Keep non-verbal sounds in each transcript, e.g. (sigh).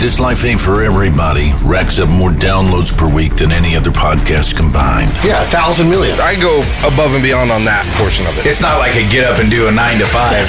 This Life Ain't For Everybody racks up more downloads per week than any other podcast combined. Yeah, a thousand million. I go above and beyond on that portion of it. It's not like a get up and do a nine to five.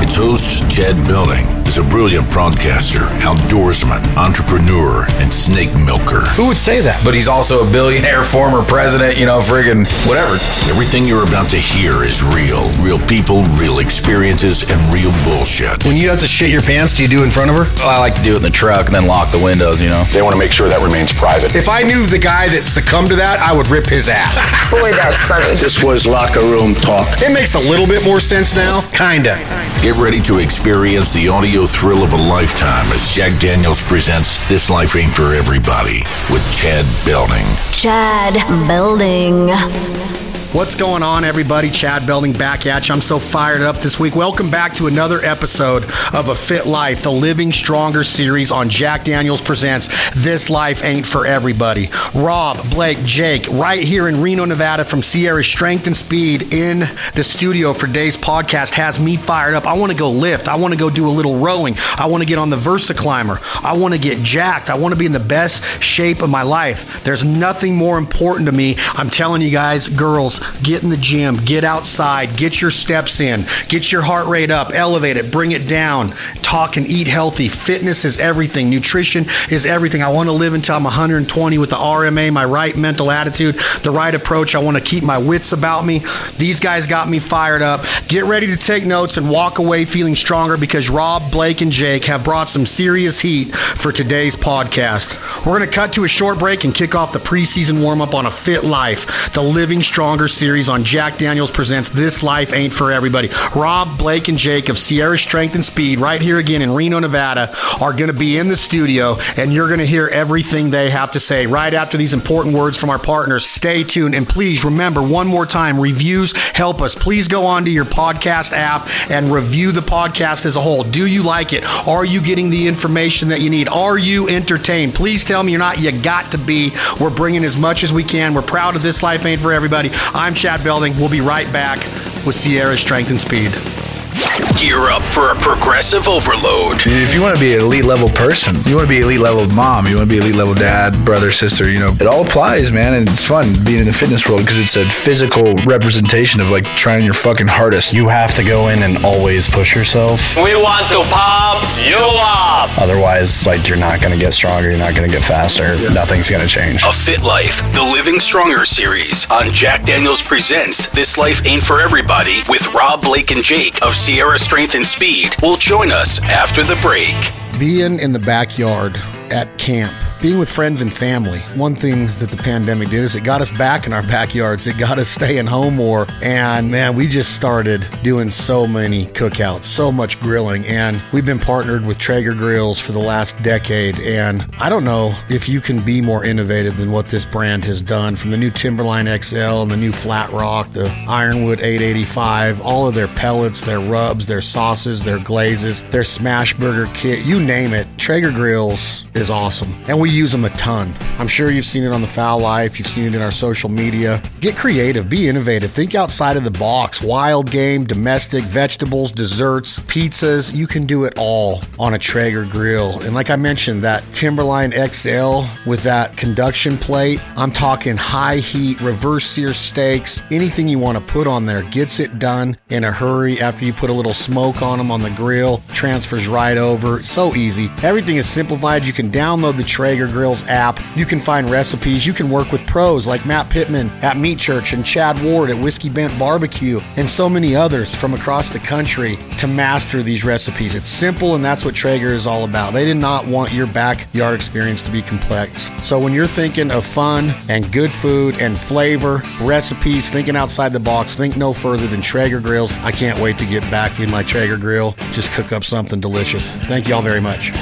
Its host, Chad Belding, is a brilliant broadcaster, outdoorsman, entrepreneur, and snake milker. Who would say that? but he's also a billionaire, former president, you know, friggin' whatever. Everything you're about to hear is real. Real people, real experiences, and real bullshit. When you have to shit your pants, do you do it in front of her? Well, I like to do it in the truck and then lock the windows, you know. They want to make sure that remains private. If I knew the guy that succumbed to that, I would rip his ass. (laughs) Boy, that's funny. This was locker room talk. it makes a little bit more sense now. Kinda. Get ready to experience the audio thrill of a lifetime as Jack Daniels presents This Life Ain't For Everybody with Chad Belding. Chad Building. What's going on, everybody? Chad Belding back at you. I'm so fired up this week. Welcome back to another episode of A Fit Life, the Living Stronger series on Jack Daniels Presents This Life Ain't For Everybody. Rob, Blake, Jake, right here in Reno, Nevada from Sierra Strength and Speed in the studio for today's podcast has me fired up. I want to go lift. I want to go do a little rowing. I want to get on the Versa Climber. I want to get jacked. I want to be in the best shape of my life. There's nothing more important to me. I'm telling you guys, girls, get in the gym, get outside, get your steps in, get your heart rate up, elevate it, bring it down. Talk and eat healthy. Fitness is everything. Nutrition is everything. I want to live until I'm 120 with the RMA, my right mental attitude, the right approach. I want to keep my wits about me. These guys got me fired up. Get ready to take notes and walk away feeling stronger because Rob, Blake, and Jake have brought some serious heat for today's podcast. We're going to cut to a short break and kick off the preseason warm up on a fit life, the Living Stronger series on Jack Daniels Presents This Life Ain't For Everybody. Rob, Blake, and Jake of Sierra Strength and Speed, right here again in Reno, Nevada, are going to be in the studio, and you're going to hear everything they have to say right after these important words from our partners. Stay tuned, and please remember one more time reviews help us. Please go onto your podcast app and review the podcast as a whole. Do you like it? Are you getting the information that you need? Are you entertained? Please tell me you're not. You got to be. We're bringing as much as we can. We're proud of this life ain't for everybody. I'm Chad Belding. We'll be right back with Sierra Strength and Speed. Gear up for a progressive overload. If you want to be an elite level person, you want to be an elite level mom, you want to be elite level dad, brother, sister, you know, it all applies, man. And it's fun being in the fitness world because it's a physical representation of like trying your fucking hardest. You have to go in and always push yourself. We want to pump you up. Otherwise, like you're not going to get stronger, you're not going to get faster. Nothing's going to change. A Fit Life, the Living Stronger series on Jack Daniels Presents This Life Ain't For Everybody with Rob, Blake, and Jake of Sierra Strength and Speed will join us after the break. Being in the backyard at camp, being with friends and family. One thing that the pandemic did is it got us back in our backyards. It got us (laughs) staying home more. And man, we just started doing so many cookouts, so much grilling. And we've been partnered with Traeger Grills for the last decade. And I don't know if you can be more innovative than what this brand has done from the new Timberline XL and the new Flat Rock, the Ironwood 885, all of their pellets, their rubs, their sauces, their glazes, their smash burger kit, you name it. Traeger Grills is awesome. And we use them a ton. I'm sure you've seen it on the Fowl Life, you've seen it in our social media. Get creative, be innovative, think outside of the box. Wild game, domestic, vegetables, desserts, pizzas, you can do it all on a Traeger grill. And like I mentioned, that Timberline XL with that conduction plate, I'm talking high heat, reverse sear steaks, anything you want to put on there gets it done in a hurry after you put a little smoke on them on the grill, transfers right over. So easy. Everything is simplified. You can download the Traeger Grills app. You can find recipes. You can work with pros like Matt Pittman at Meat Church and Chad Ward at Whiskey Bent Barbecue and so many others from across the country to master these recipes. It's simple and that's what Traeger is all about. They did not want your backyard experience to be complex. So when you're thinking of fun and good food and flavor, recipes, thinking outside the box, think no further than Traeger Grills. I can't wait to get back in my Traeger grill, just cook up something delicious. Thank you all very much.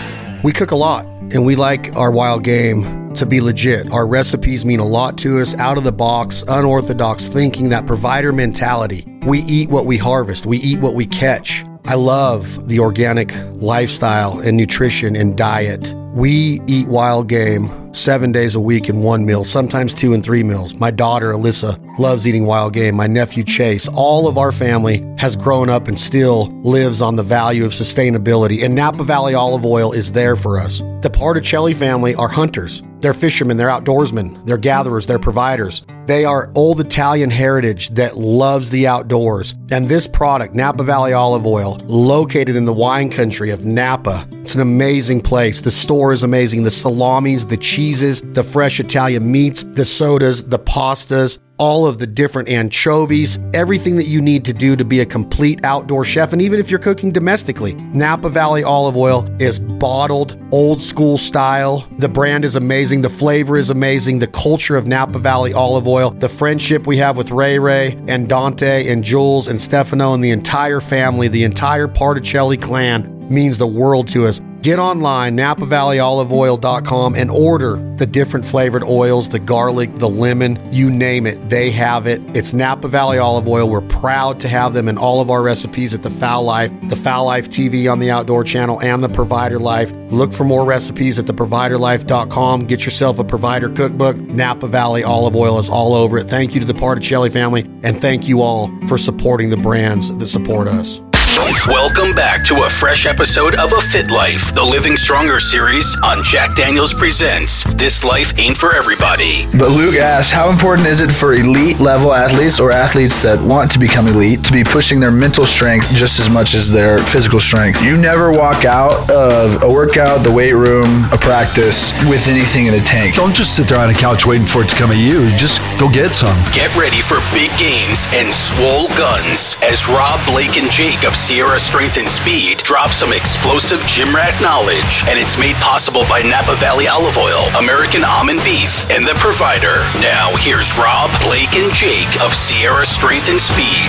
We cook a lot and we like our wild game to be legit. Our recipes mean a lot to us, out of the box, unorthodox thinking, that provider mentality. We eat what we harvest, we eat what we catch. I love the organic lifestyle and nutrition and diet. We eat wild game seven days a week in one meal, sometimes two and three meals. My daughter, Alyssa, loves eating wild game. My nephew, Chase, all of our family has grown up and still lives on the value of sustainability. And Napa Valley olive oil is there for us. The Particelli family are hunters. They're fishermen, they're outdoorsmen, they're gatherers, they're providers. They are old Italian heritage that loves the outdoors. And this product, Napa Valley olive oil, located in the wine country of Napa, it's an amazing place. The store is amazing. The salamis, the cheeses, the fresh Italian meats, the sodas, the pastas, all of the different anchovies, everything that you need to do to be a complete outdoor chef. And even if you're cooking domestically, Napa Valley olive oil is bottled, old school style. The brand is amazing. The flavor is amazing. The culture of Napa Valley olive oil, the friendship we have with Ray Ray and Dante and Jules and Stefano and the entire family, the entire Particelli clan means the world to us. Get online, NapaValleyOliveOil.com, and order the different flavored oils the garlic, the lemon, you name it. They have it. It's Napa Valley Olive Oil. We're proud to have them in all of our recipes at the Fowl Life, the Fowl Life TV on the Outdoor Channel, and the Provider Life. Look for more recipes at theproviderlife.com. Get yourself a provider cookbook. Napa Valley Olive Oil is all over it. Thank you to the Particelli family, and thank you all for supporting the brands that support us. Welcome back to a fresh episode of A Fit Life, the Living Stronger series on Jack Daniels Presents This Life Ain't For Everybody. But Luke asked, how important is it for elite level athletes or athletes that want to become elite to be pushing their mental strength just as much as their physical strength? You never walk out of a workout, the weight room, a practice with anything in the tank. Don't just sit there on a couch waiting for it to come at you. Just go get some. Get ready for big gains and swole guns as Rob, Blake, and Jake of Sierra Strength and Speed drop some explosive gym rat knowledge. And it's made possible by Napa Valley Olive Oil, American Almond Beef, and The Provider. Now, here's Rob, Blake, and Jake of Sierra Strength and Speed.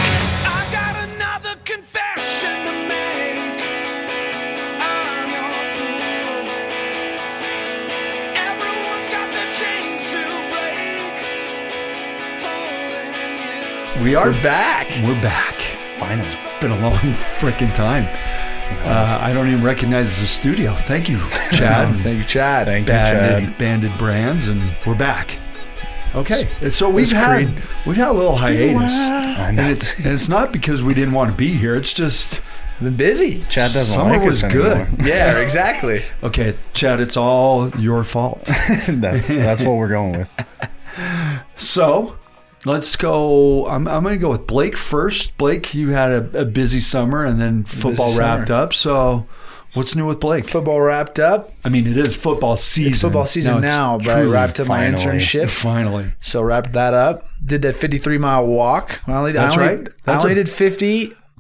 We are back. We're back. Finally. (laughs) Been a long freaking time. Uh, I don't even recognize the studio. Thank you, (laughs) Chad. Thank you, Chad. Thank banded, you, Chad. banded brands, and we're back. Okay, and so we've had we've had a little hiatus, and it's and it's not because we didn't want to be here. It's just Been busy. Chad doesn't summer like was us good. (laughs) Yeah, exactly. Okay, Chad, it's all your fault. that's that's what we're going with. So let's go. I'm, I'm going to go with Blake first. Blake, you had a, a busy summer and then football wrapped up. So what's new with Blake? Football wrapped up. I mean, it is football season. It's football season it's now, but I wrapped up my internship. (laughs) Finally. So wrapped that up. Did that 53 mile walk. I only, That's I only, right. I That's only a- did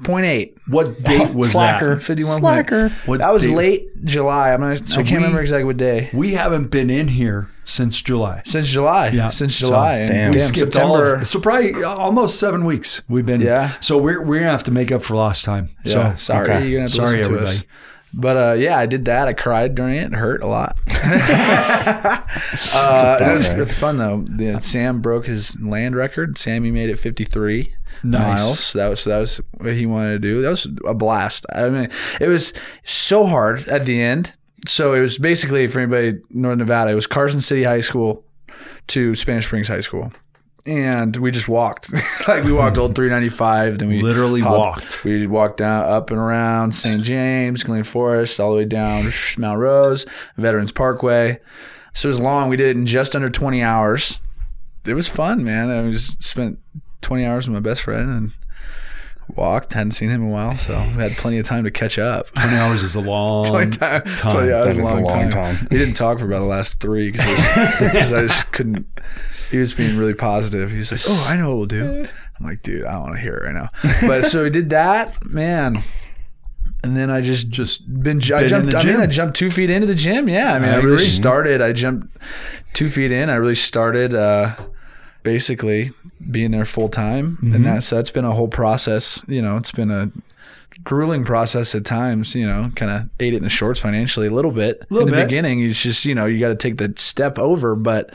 50.8. What (laughs) date was Slacker. that? 51 Slacker. What That was date? late July. I'm not, I can't we- remember exactly what day. We haven't been in here since July. Since July. Yeah. Since So, July. and damn. We damn, skipped all of, so probably almost seven weeks we've been. Yeah. So we're we're gonna have to make up for lost time. Yeah, so sorry, okay. you're gonna have to Sorry, listen to everybody. us. But uh, yeah, I did that. I cried during it. It hurt a lot. (laughs) uh, it was right. fun though. The, Sam broke his land record. Sammy made it 53 Nice. miles. That was that was what he wanted to do. That was a blast. I mean, it was so hard at the end. So it was basically for anybody in Northern Nevada. It was Carson City High School to Spanish Springs High School. And we just walked, (laughs) like we walked old 395. Then we Literally hopped- walked. We walked down up and around St. James, Galena Forest, all the way down (laughs) Mount Rose, Veterans Parkway. So it was long. We did it in just under 20 hours. It was fun, man. I was spent 20 hours with my best friend and walked. Hadn't seen him in a while, so we had plenty of time to catch up. (laughs) Twenty hours is a long (laughs) 20, time, 20 hours is a long, time. We didn't talk for about the last three because (laughs) I, just couldn't. He was being really positive. He was like, "Oh, I know what we'll do." I'm like, "Dude, I don't want to hear it right now." But so we did that, man. And then I just just been, I Been in jumped. I mean. I jumped two feet into the gym. Yeah, I mean, I I, really started. I jumped two feet in. I really started. uh basically being there full time Mm-hmm. and that's that's been a whole process you know it's been a grueling process at times. You know, kind of ate it in the shorts financially a little bit Little in the bit. beginning. It's just you know you got to take the step over, but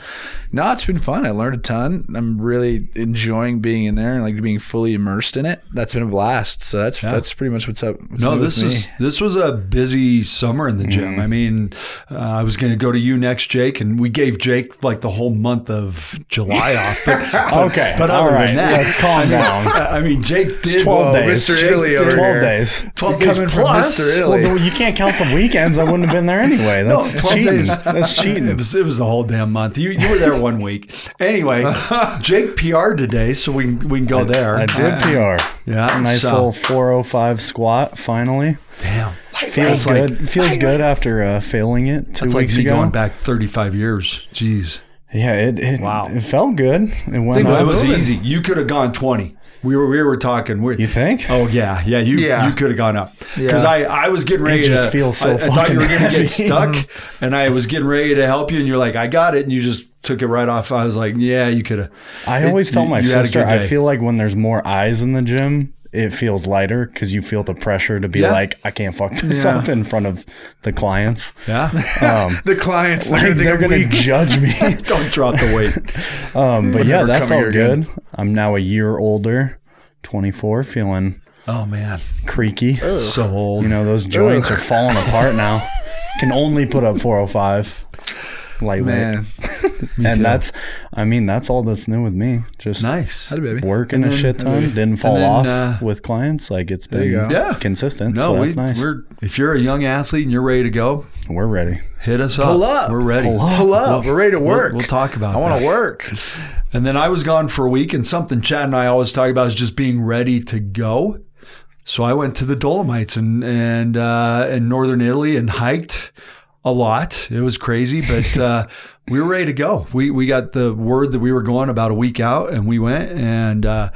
no, it's been fun. I learned a ton. I'm really enjoying being in there and like being fully immersed in it. That's been a blast. So that's that's pretty much what's up. What's No, with this is this was a busy summer in the gym. I mean, uh, I was going to go to you next, Jake, and we gave Jake like the whole month of July off. (laughs) But, but- Okay, but all other right, than that, let's calm down. I mean, Jake did 12 well, days. Mr. Jake Italy did- 12 here. Days. 12 You're days coming from plus. Mr. Well, you can't count the weekends. I wouldn't have been there anyway. (laughs) No, That's 12 cheating. days. That's cheating. It was, it was the whole damn month. You you were there one week. Anyway, (laughs) Jake PR'd today, so we can, we can go there. I did PR. Yeah, nice so- little 405 squat finally. Damn. Feels like- good. Feels good after uh, failing it two That's like weeks me ago. going back 35 years. Jeez. Yeah, it, it Wow. it felt good. It went Well, up. it was easy. You could have gone 20. We were we were talking. We, You think? Oh yeah, yeah. You Yeah. you could have gone up because Yeah. I, I was getting ready to just to. feels so I, I thought you were going to get stuck, (laughs) and I was getting ready to help you, and you're like, I got it, and you just took it right off. I was like, yeah, you could have. I always tell my you had sister, good I feel like when there's more eyes in the gym, it feels lighter because you feel the pressure to be Yeah. like, I can't fuck this Yeah. up in front of the clients. Yeah. Um, (laughs) the clients they're like gonna they're gonna judge me. (laughs) Don't drop the weight. (laughs) Um, but yeah, never that come felt here good. again. I'm now a year older, 24, feeling Oh man, creaky. so old. You know, those joints are falling apart now. Can only put up 405 lightweight. Man, (laughs) and that's, I mean, that's all that's new with me. Just nice. howdy baby. working a shit ton. Didn't fall then, off uh, with clients. Like it's been. Yeah. consistent. No, so we, nice. We're if you're a young athlete and you're ready to go, We're ready. hit us up. Pull up. We're ready. Pull up. Pull up. We're ready to We'll- work. We'll, talk about. It. I want to work. (laughs) And then I was gone for a week, and something Chad and I always talk about is just being ready to go. So I went to the Dolomites and and uh, in northern Italy and hiked a lot. It was crazy, but (laughs) uh, we were ready to go. We we got the word that we were going about a week out, and we went and. Uh,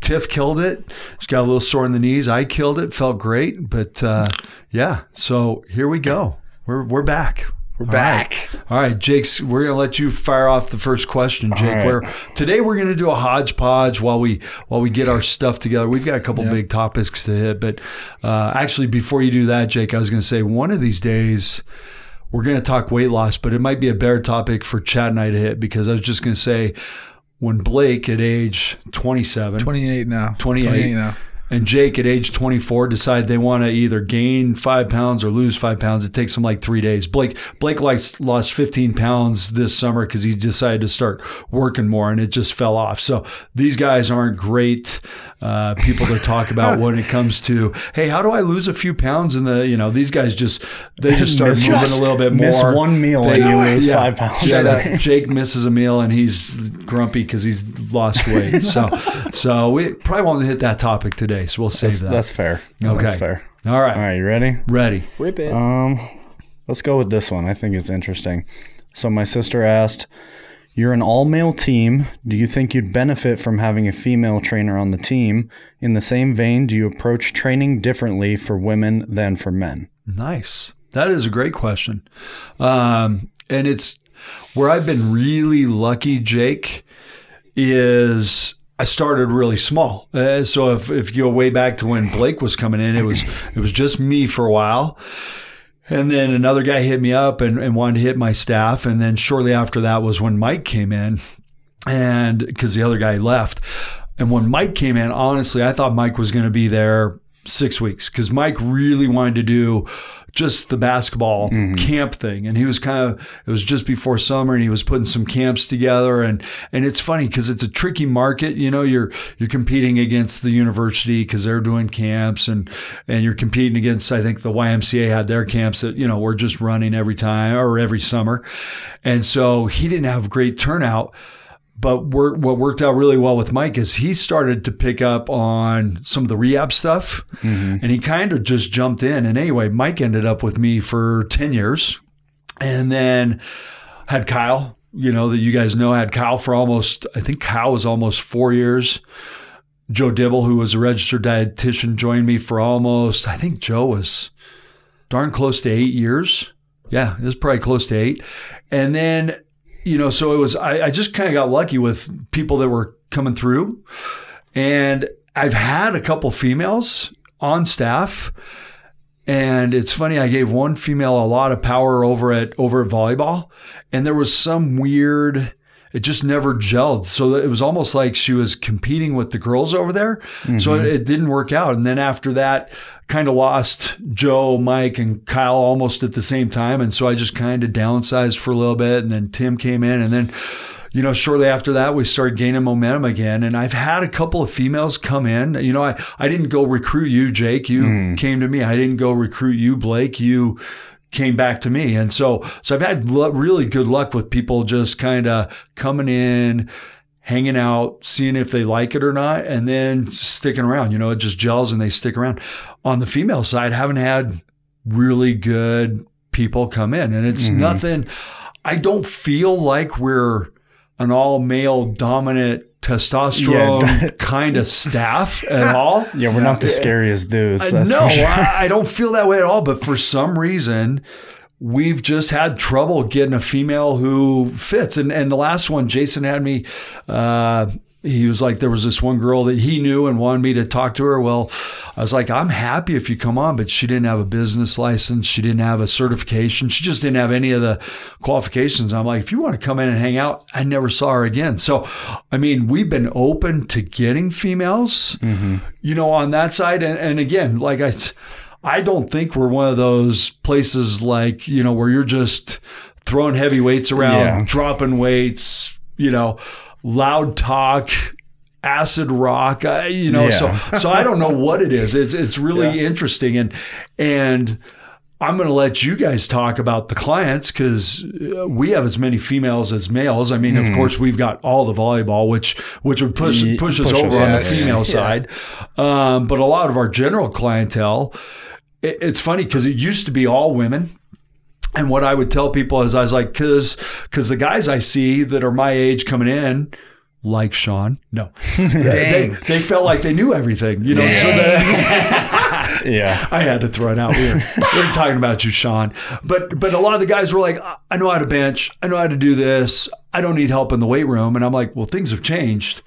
Tiff killed it. She got a little sore in the knees. I killed it. Felt great, but uh, yeah. So here we go. We're we're back. We're back. All right, Jake's. We're gonna let you fire off the first question, Jake. right. Where today we're gonna do a hodgepodge while we while we get our stuff together. We've got a couple big topics to hit, but uh, actually, before you do that, Jake, I was gonna say one of these days we're gonna talk weight loss, but it might be a better topic for Chad and I to hit because I was just gonna say when Blake at age 27, 28 now. 28, now. And Jake at age 24 decide they want to either gain five pounds or lose five pounds. It takes them like three days. Blake Blake likes, lost 15 pounds this summer because he decided to start working more and it just fell off. So these guys aren't great uh, people to talk about when it comes to hey, how do I lose a few pounds? In the you know these guys just they just start moving just a little bit more. miss one meal and you lose five pounds. Yeah, that- (laughs) Jake misses a meal and he's grumpy because he's lost weight. So, so we probably won't hit that topic today. So we'll save That's, that. that's fair. Okay. That's fair. All right. All right, you ready? Ready. Whip it. Um, let's go with this one. I think it's interesting. So my sister asked, "You're an all-male team. Do you think you'd benefit from having a female trainer on the team? In the same vein, do you approach training differently for women than for men?" Nice. That is a great question. Um, and it's where I've been really lucky, Jake, is I started really small. Uh, so if, if you go way back to when Blake was coming in, it was (laughs) it was just me for a while. And then another guy hit me up and, and wanted to hit my staff. And then shortly after that was when Mike came in and because the other guy left. And when Mike came in, honestly, I thought Mike was going to be there six weeks because Mike really wanted to do just the basketball mm-hmm. camp thing. And he was kind of, it was just before summer and he was putting some camps together. And, and it's funny because it's a tricky market. You know, you're, you're competing against the university because they're doing camps and, and you're competing against, I think the YMCA had their camps that, you know, were just running every time or every summer. And so he didn't have great turnout. But work, what worked out really well with Mike is he started to pick up on some of the rehab stuff mm-hmm. and he kind of just jumped in. And anyway, Mike ended up with me for 10 years and then had Kyle, you know, that you guys know, had Kyle for almost, I think Kyle was almost four years. Joe Dibble, who was a registered dietitian, joined me for almost, I think Joe was darn close to eight years. Yeah, it was probably close to eight. And then, you know, so it was, I, I just kind of got lucky with people that were coming through. And I've had a couple females on staff. And it's funny, I gave one female a lot of power over at over at volleyball, and there was some weird it just never gelled. So it was almost like she was competing with the girls over there. Mm-hmm. So it, it, didn't work out. And then after that, kind of lost Joe, Mike, and Kyle almost at the same time. And so I just kind of downsized for a little bit. And then Tim came in. And then, you know, shortly after that, we started gaining momentum again. And I've had a couple of females come in. You know, I, I didn't go recruit you, Jake. You mm. came to me. I didn't go recruit you, Blake. You came back to me. And so, so I've had lo- really good luck with people just kind of coming in, hanging out, seeing if they like it or not, and then sticking around. You know, it just gels and they stick around. On the female side, haven't had really good people come in, and it's mm-hmm. nothing. I don't feel like we're an all male dominant testosterone (laughs) yeah. kind of staff at all. Yeah, we're not the scariest dudes. no, sure. I, I, don't feel that way at all. But for some reason, we've just had trouble getting a female who fits. And and the last one, Jason had me. Uh, he was like, there was this one girl that he knew and wanted me to talk to her. Well, I was like, I'm happy if you come on, but she didn't have a business license. She didn't have a certification. She just didn't have any of the qualifications. I'm like, if you want to come in and hang out, I never saw her again. So, I mean, we've been open to getting females, mm-hmm. you know, on that side. And, and again, like I, I don't think we're one of those places like, you know, where you're just throwing heavy weights around, yeah. dropping weights, you know, loud talk, acid rock, uh, you know. Yeah. So so I don't know what it is. It's it's really yeah. interesting and and I'm going to let you guys talk about the clients because uh, we have as many females as males. I mean, mm. of hmm. course, we've got all the volleyball, which which would push push, push us over on the female yeah. side. Um, but a lot of our general clientele, it, it's funny because it used to be all women. And what I would tell people is I was like, cause, cause the guys I see that are my age coming in, like Sean, no, (laughs) they, they felt like they knew everything, you know. Dang. So that, yeah, (laughs) (laughs) I had to throw it out. We were, we were talking about you, Sean, but but a lot of the guys were like, I know how to bench, I know how to do this, I don't need help in the weight room, and I'm like, well, things have changed.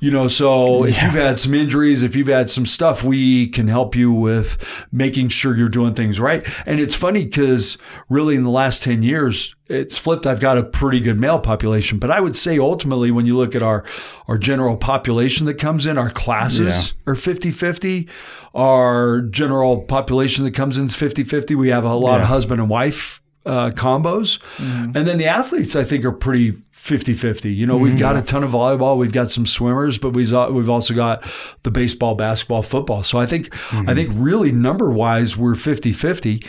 You know, so if you've had some injuries, if you've had some stuff, we can help you with making sure you're doing things right. And it's funny because really in the last 10 years, it's flipped. I've got a pretty good male population, but I would say ultimately when you look at our, our general population that comes in, our classes yeah. are 50 50. Our general population that comes in is 50 50. We have a lot yeah. of husband and wife uh, combos. Mm-hmm. And then the athletes, I think, are pretty 50 50. You know, mm-hmm. we've got a ton of volleyball, we've got some swimmers, but we've, we've also got the baseball, basketball, football. So I think, mm-hmm. I think really number wise, we're 50 50.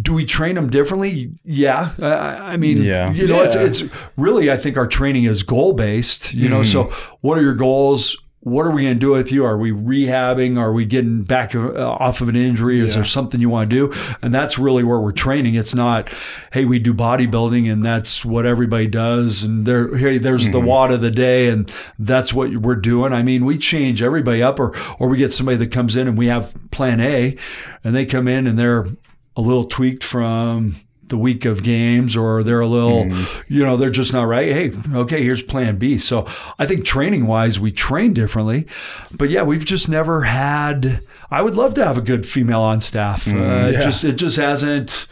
Do we train them differently? Yeah. I, I mean, yeah. you know, yeah. It's, it's really, I think our training is goal based, you know, so mm-hmm. what are your goals? What are we going to do with you? Are we rehabbing? Are we getting back uh, off of an injury? Is yeah. there something you want to do? And that's really where we're training. It's not, hey, we do bodybuilding and that's what everybody does. And there, hey, there's mm-hmm. the WOD of the day and that's what we're doing. I mean, we change everybody up or, or we get somebody that comes in and we have plan A and they come in and they're a little tweaked from the week of games or they're a little, mm. you know, they're just not right. Hey, okay, here's plan B. So I think training wise, we train differently. But yeah, we've just never had, I would love to have a good female on staff. Mm, uh, yeah. it just, it just hasn't,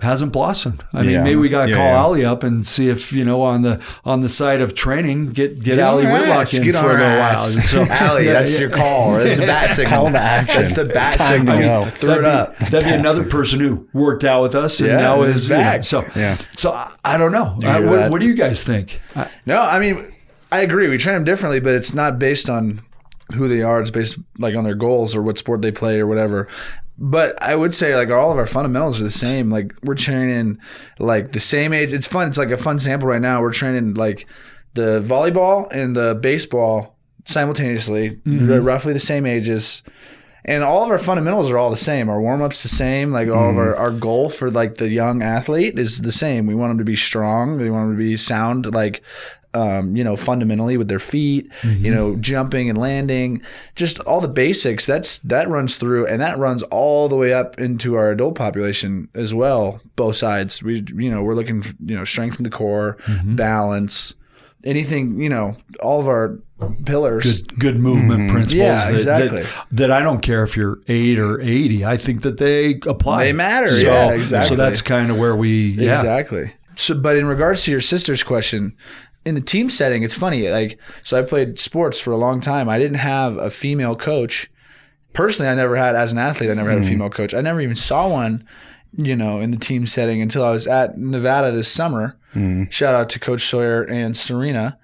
hasn't blossomed. I mean, yeah. maybe we got to yeah, call yeah. Ali up and see if you know on the on the side of training get get, get Ali Whitlock in for a little while. So (laughs) Ali, that's your call. That's the (laughs) bat signal. Call to action. That's the bat signal. I mean, Throw it up. That'd be another person who worked out with us and now is back. Know, so yeah. So I, I don't know. I, what, what, do you guys think? No, I mean. I agree. We train them differently, but it's not based on who they are. It's based like on their goals or what sport they play or whatever but I would say like all of our fundamentals are the same. Like we're training like the same age. It's fun. It's like a fun sample right now. We're training like the volleyball and the baseball simultaneously, mm-hmm. roughly the same ages. And all of our fundamentals are all the same. Our warm ups the same. Like all mm-hmm. of our, our goal for like the young athlete is the same. We want them to be strong. We want them to be sound, like um, you know, fundamentally with their feet, mm-hmm. you know, jumping and landing, just all the basics. That's that runs through, and that runs all the way up into our adult population as well. Both sides. We, you know, we're looking, you know, strengthen the core, mm-hmm. balance, anything, you know, all of our pillars. Good, good movement principles. Mm-hmm. Yeah, that, exactly. That, that I don't care if you're eight or eighty. I think that they apply. They matter, So, yeah, exactly. So that's kind of where we. Yeah. Exactly. So, but in regards to your sister's question, in the team setting, it's funny. Like, so I played sports for a long time. I didn't have a female coach. Personally, I never had as an athlete. I never had a hmm. female coach. I never even saw one, you know, in the team setting until I was at Nevada this summer. Hmm. Shout out to Coach Sawyer and Serena.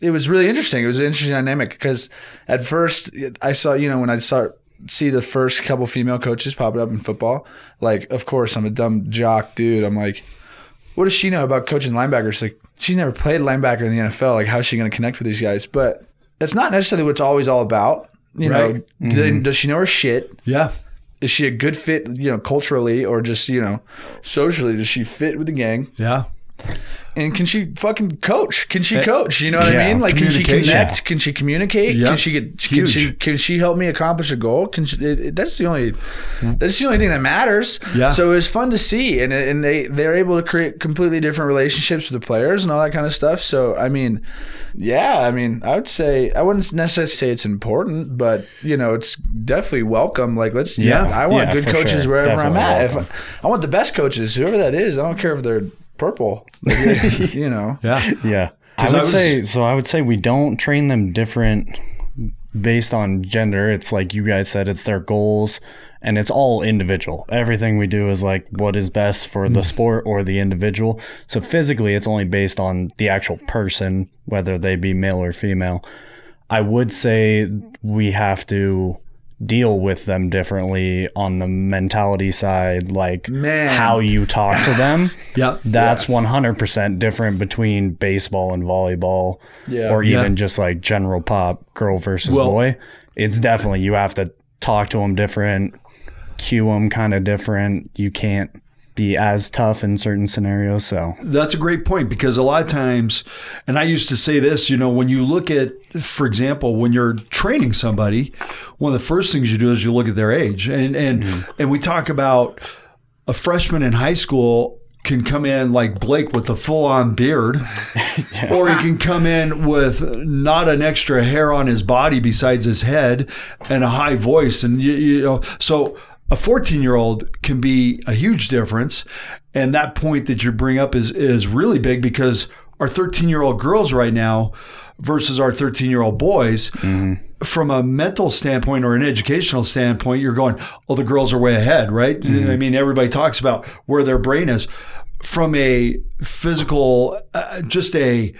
It was really interesting. It was an interesting dynamic because at first I saw, you know, when I saw see the first couple female coaches popping up in football, like of course I'm a dumb jock dude. I'm like, what does she know about coaching linebackers? Like she's never played linebacker in the NFL. Like how's she going to connect with these guys? But that's not necessarily what it's always all about. You know, Right. do mm-hmm. does she know her shit? Yeah. Is she a good fit, you know, culturally or just, you know, socially? Does she fit with the gang? Yeah. And can she fucking coach? Can she eh, coach? You know what I mean? Like, can she connect? Can she communicate? Yeah, Can she get? Can huge. she? Can she help me accomplish a goal? Can she? It, it- that's the only. That's the only thing that matters. Yeah. So it was fun to see, and and they they're able to create completely different relationships with the players and all that kind of stuff. So I mean, yeah, I mean, I would say I wouldn't necessarily say it's important, but you know, it's definitely welcome. Like, let's yeah, Yeah. I want Yeah, good coaches sure. wherever I'm Definitely at. If. I, I want the best coaches, whoever that is. I don't care if they're purple. (laughs) You know. Yeah. Yeah. I would I was- say so I would say we don't train them different based on gender. It's like you guys said, it's their goals and it's all individual. Everything we do is like what is best for the mm. sport or the individual. So physically it's only based on the actual person, whether they be male or female. I would say we have to deal with them differently on the mentality side, like Man. how you talk to them. (sighs) Yeah. That's 100% different between baseball and volleyball Yeah. or Yeah. even just like general pop girl versus Well- boy. It's definitely, you have to talk to them different, cue them kind of different. You can't be as tough in certain scenarios. So, That's a great point because a lot of times, and I used to say this, you know, when you look at, for example, when you're training somebody, one of the first things you do is you look at their age, and and mm-hmm. and we talk about a freshman in high school can come in like Blake with a full on beard, (laughs) or he can come in with not an extra hair on his body besides his head and a high voice. And, you, you know, so a 14 year old can be a huge difference. And that point that you bring up is, is really big because our 13 year old girls right now versus our 13 year old boys, from a mental standpoint or an educational standpoint, you're going, oh, the girls are way ahead, right? I mean, everybody talks about where their brain is. From a physical, uh, just a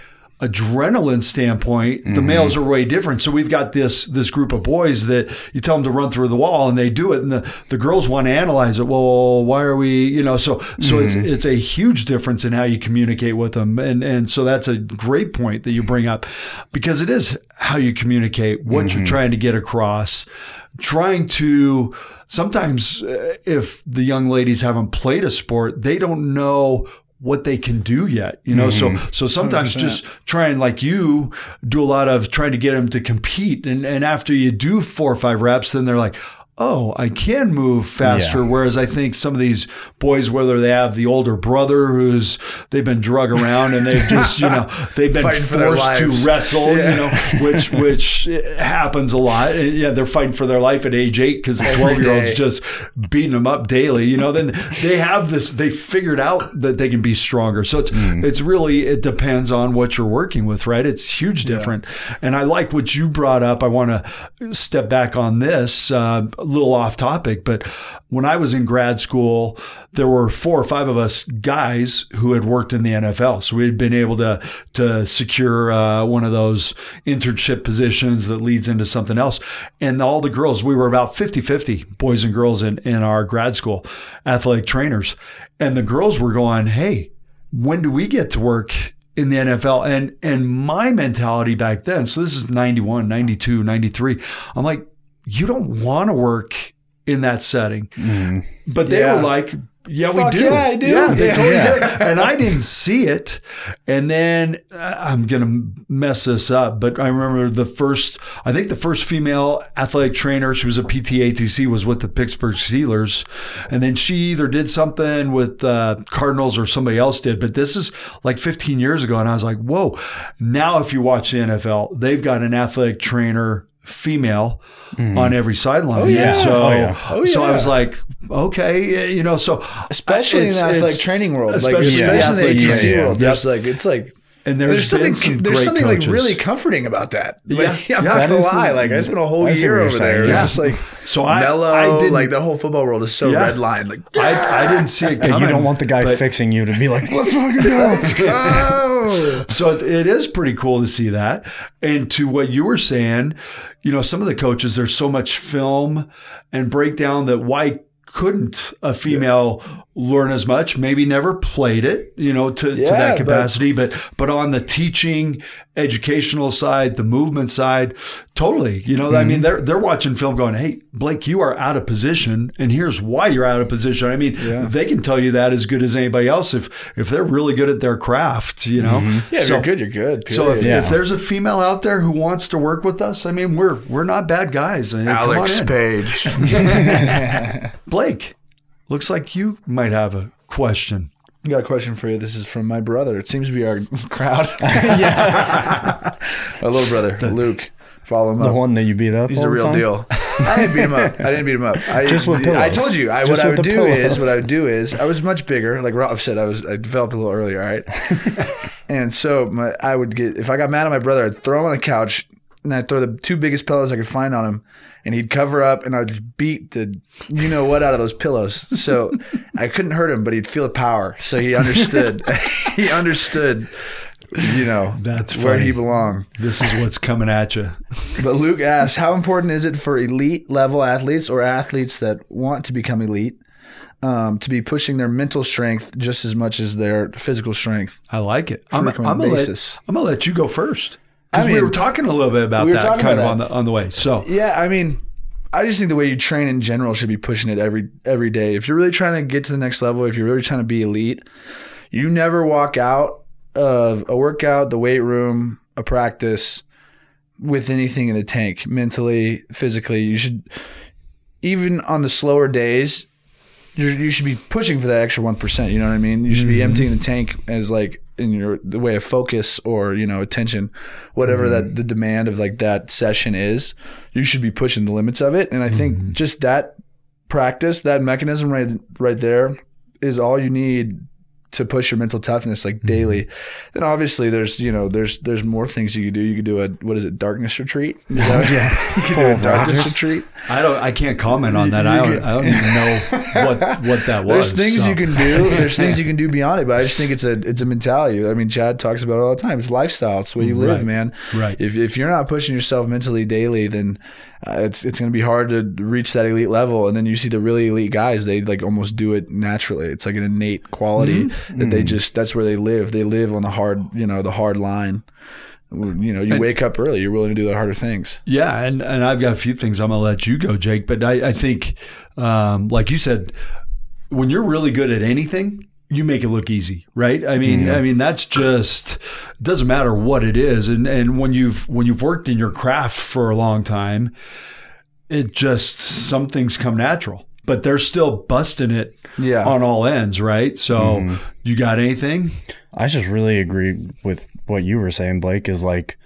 adrenaline standpoint, the mm-hmm. males are way different. So we've got this this group of boys that you tell them to run through the wall and they do it, and the, the girls want to analyze it. Well, why are we, you know? So so it's mm-hmm. it's a huge difference in how you communicate with them, and and so that's a great point that you bring up because it is how you communicate, what you're mm-hmm. trying to get across, trying to. Sometimes, uh, if the young ladies haven't played a sport, they don't know what they can do yet, you know. So mm-hmm. so sometimes just trying like you do a lot of trying to get them to compete, and and after you do four or five reps, then they're like. Oh, I can move faster. Yeah. Whereas I think some of these boys, whether they have the older brother who's they've been drug around and they've just you know (laughs) they've been forced to wrestle, Yeah. you know, which which happens a lot. Yeah, they're fighting for their life at age eight because the twelve year old's just beating them up daily. You know, then they have this. They figured out that they can be stronger. So it's it's really it depends on what you're working with, right? It's huge different. And I like what you brought up. I want to step back on this uh, a little off topic, but when I was in grad school, there were four or five of us guys who had worked in the NFL. So we had been able to to secure uh, one of those internship positions that leads into something else. And all the girls, we were about 50-50, boys and girls in, in our grad school, athletic trainers. And the girls were going, Hey, when do we get to work in the NFL? And and my mentality back then, so this is 91, 92, 93. I'm like, you don't want to work in that setting. But they Yeah. were like, Yeah, Fuck we do. yeah, I do. Yeah, they Yeah. totally Yeah. do. And I didn't see it. And then uh, I'm going to mess this up, but I remember the first, I think the first female athletic trainer, she was a PTATC, was with the Pittsburgh Steelers. And then she either did something with uh, Cardinals or somebody else did. But this is like 15 years ago. And I was like, whoa. Now, if you watch the NFL, they've got an athletic trainer female mm-hmm. on every sideline. Oh, yeah. And so, Oh, yeah. Oh, so I was like, okay, you know, so uh, especially in the athletic training world, like especially especially, in the athletic ATC training. world. Yep. There's like it's like And there's, there's something some there's great something coaches. like really comforting about that. Like, Yeah. (laughs) I'm Yeah. not gonna is- lie. Like I spent a whole year over there. saying. It's Yeah. just like (laughs) So I- mellow. I didn't- like the whole football world is so Yeah. red line. Like I, I didn't (laughs) see it Hey, coming. you don't want the guy but- fixing you to be like, let's fucking go. oh, So it, it is pretty cool to see that. And to what you were saying, you know, some of the coaches, there's so much film and breakdown that why couldn't a female learn as much? Maybe never played it, you know, to, to that capacity, but, but on the teaching, educational side, the movement side, totally. You know, I Mm-hmm. mean, they're they're watching film, going, "Hey, Blake, you are out of position, and here's why you're out of position." I mean, they can tell you that as good as anybody else if if they're really good at their craft. You know, yeah, if So- you're good, you're good. so if, period. if there's a female out there who wants to work with us, I mean, we're we're not bad guys. I mean, Alex. Page. (laughs) (laughs) Blake, looks like you might have a question. I got a question for you. This is from my brother. It seems to be our (laughs) crowd. (laughs) yeah. (laughs) my little brother, Luke. Follow him the up. The one that you beat up. He's a real time? deal. I didn't beat him up. I didn't beat him up. I, Just with pillows. I told you. I, Just what I would the do is what I would do is I was much bigger. Like Rob said, I was I developed a little earlier. Right. and so my I would get if I got mad at my brother, I'd throw him on the couch and I'd throw the two biggest pillows I could find on him, and he'd cover up and I'd just beat the you know what out of those pillows. So (laughs) I couldn't hurt him, but he'd feel the power. So he understood. (laughs) he understood. You know That's where he belonged. This is what's coming at you. But Luke asks, how important is it for elite level athletes or athletes that want to become elite um, to be pushing their mental strength just as much as their physical strength? I like it. I'm, I'm gonna let. I'm gonna let you go first I because we were talking a little bit about we that kind of about on the on the way. So Yeah, I mean, I just think the way you train in general should be pushing it every every day. If you're really trying to get to the next level, if you're really trying to be elite, you never walk out of a workout, the weight room, a practice with anything in the tank, mentally, physically. You should even on the slower days, you you should be pushing for that extra one percent. You know what I mean? You should be mm-hmm. emptying the tank as like in your the way of focus or you know attention, whatever that mm-hmm. the demand of like that session is. You should be pushing the limits of it, and I think mm-hmm. just that practice, that mechanism right right there, is all you need to push your mental toughness like mm-hmm. daily. Then obviously there's you know there's there's more things you could do. You could do a what is it darkness retreat? (laughs) Is that- (laughs) you could do a darkness retreat. I don't. I can't comment on that. I don't. I don't even know (laughs) what what that was. There's things so. you can do. There's things you can do beyond it, but I just think it's a it's a mentality. I mean, Chad talks about it all the time. It's lifestyle. It's the way you live, Right. man. Right. If if you're not pushing yourself mentally daily, then uh, it's it's going to be hard to reach that elite level. And then you see the really elite guys; they like almost do it naturally. It's like an innate quality Mm-hmm. that they just that's where they live. They live on the hard, you know, the hard line. You know, you wake up early. You're willing to do the harder things. Yeah, and and I've got a few things I'm gonna let you go, Jake. But I, I think, um, like you said, when you're really good at anything, you make it look easy, right? I mean, I mean that's just it doesn't matter what it is, and and when you've when you've worked in your craft for a long time, it just some things come natural. But they're still busting it Yeah. on all ends, right? So mm-hmm. you got anything? I just really agree with what you were saying, Blake, is like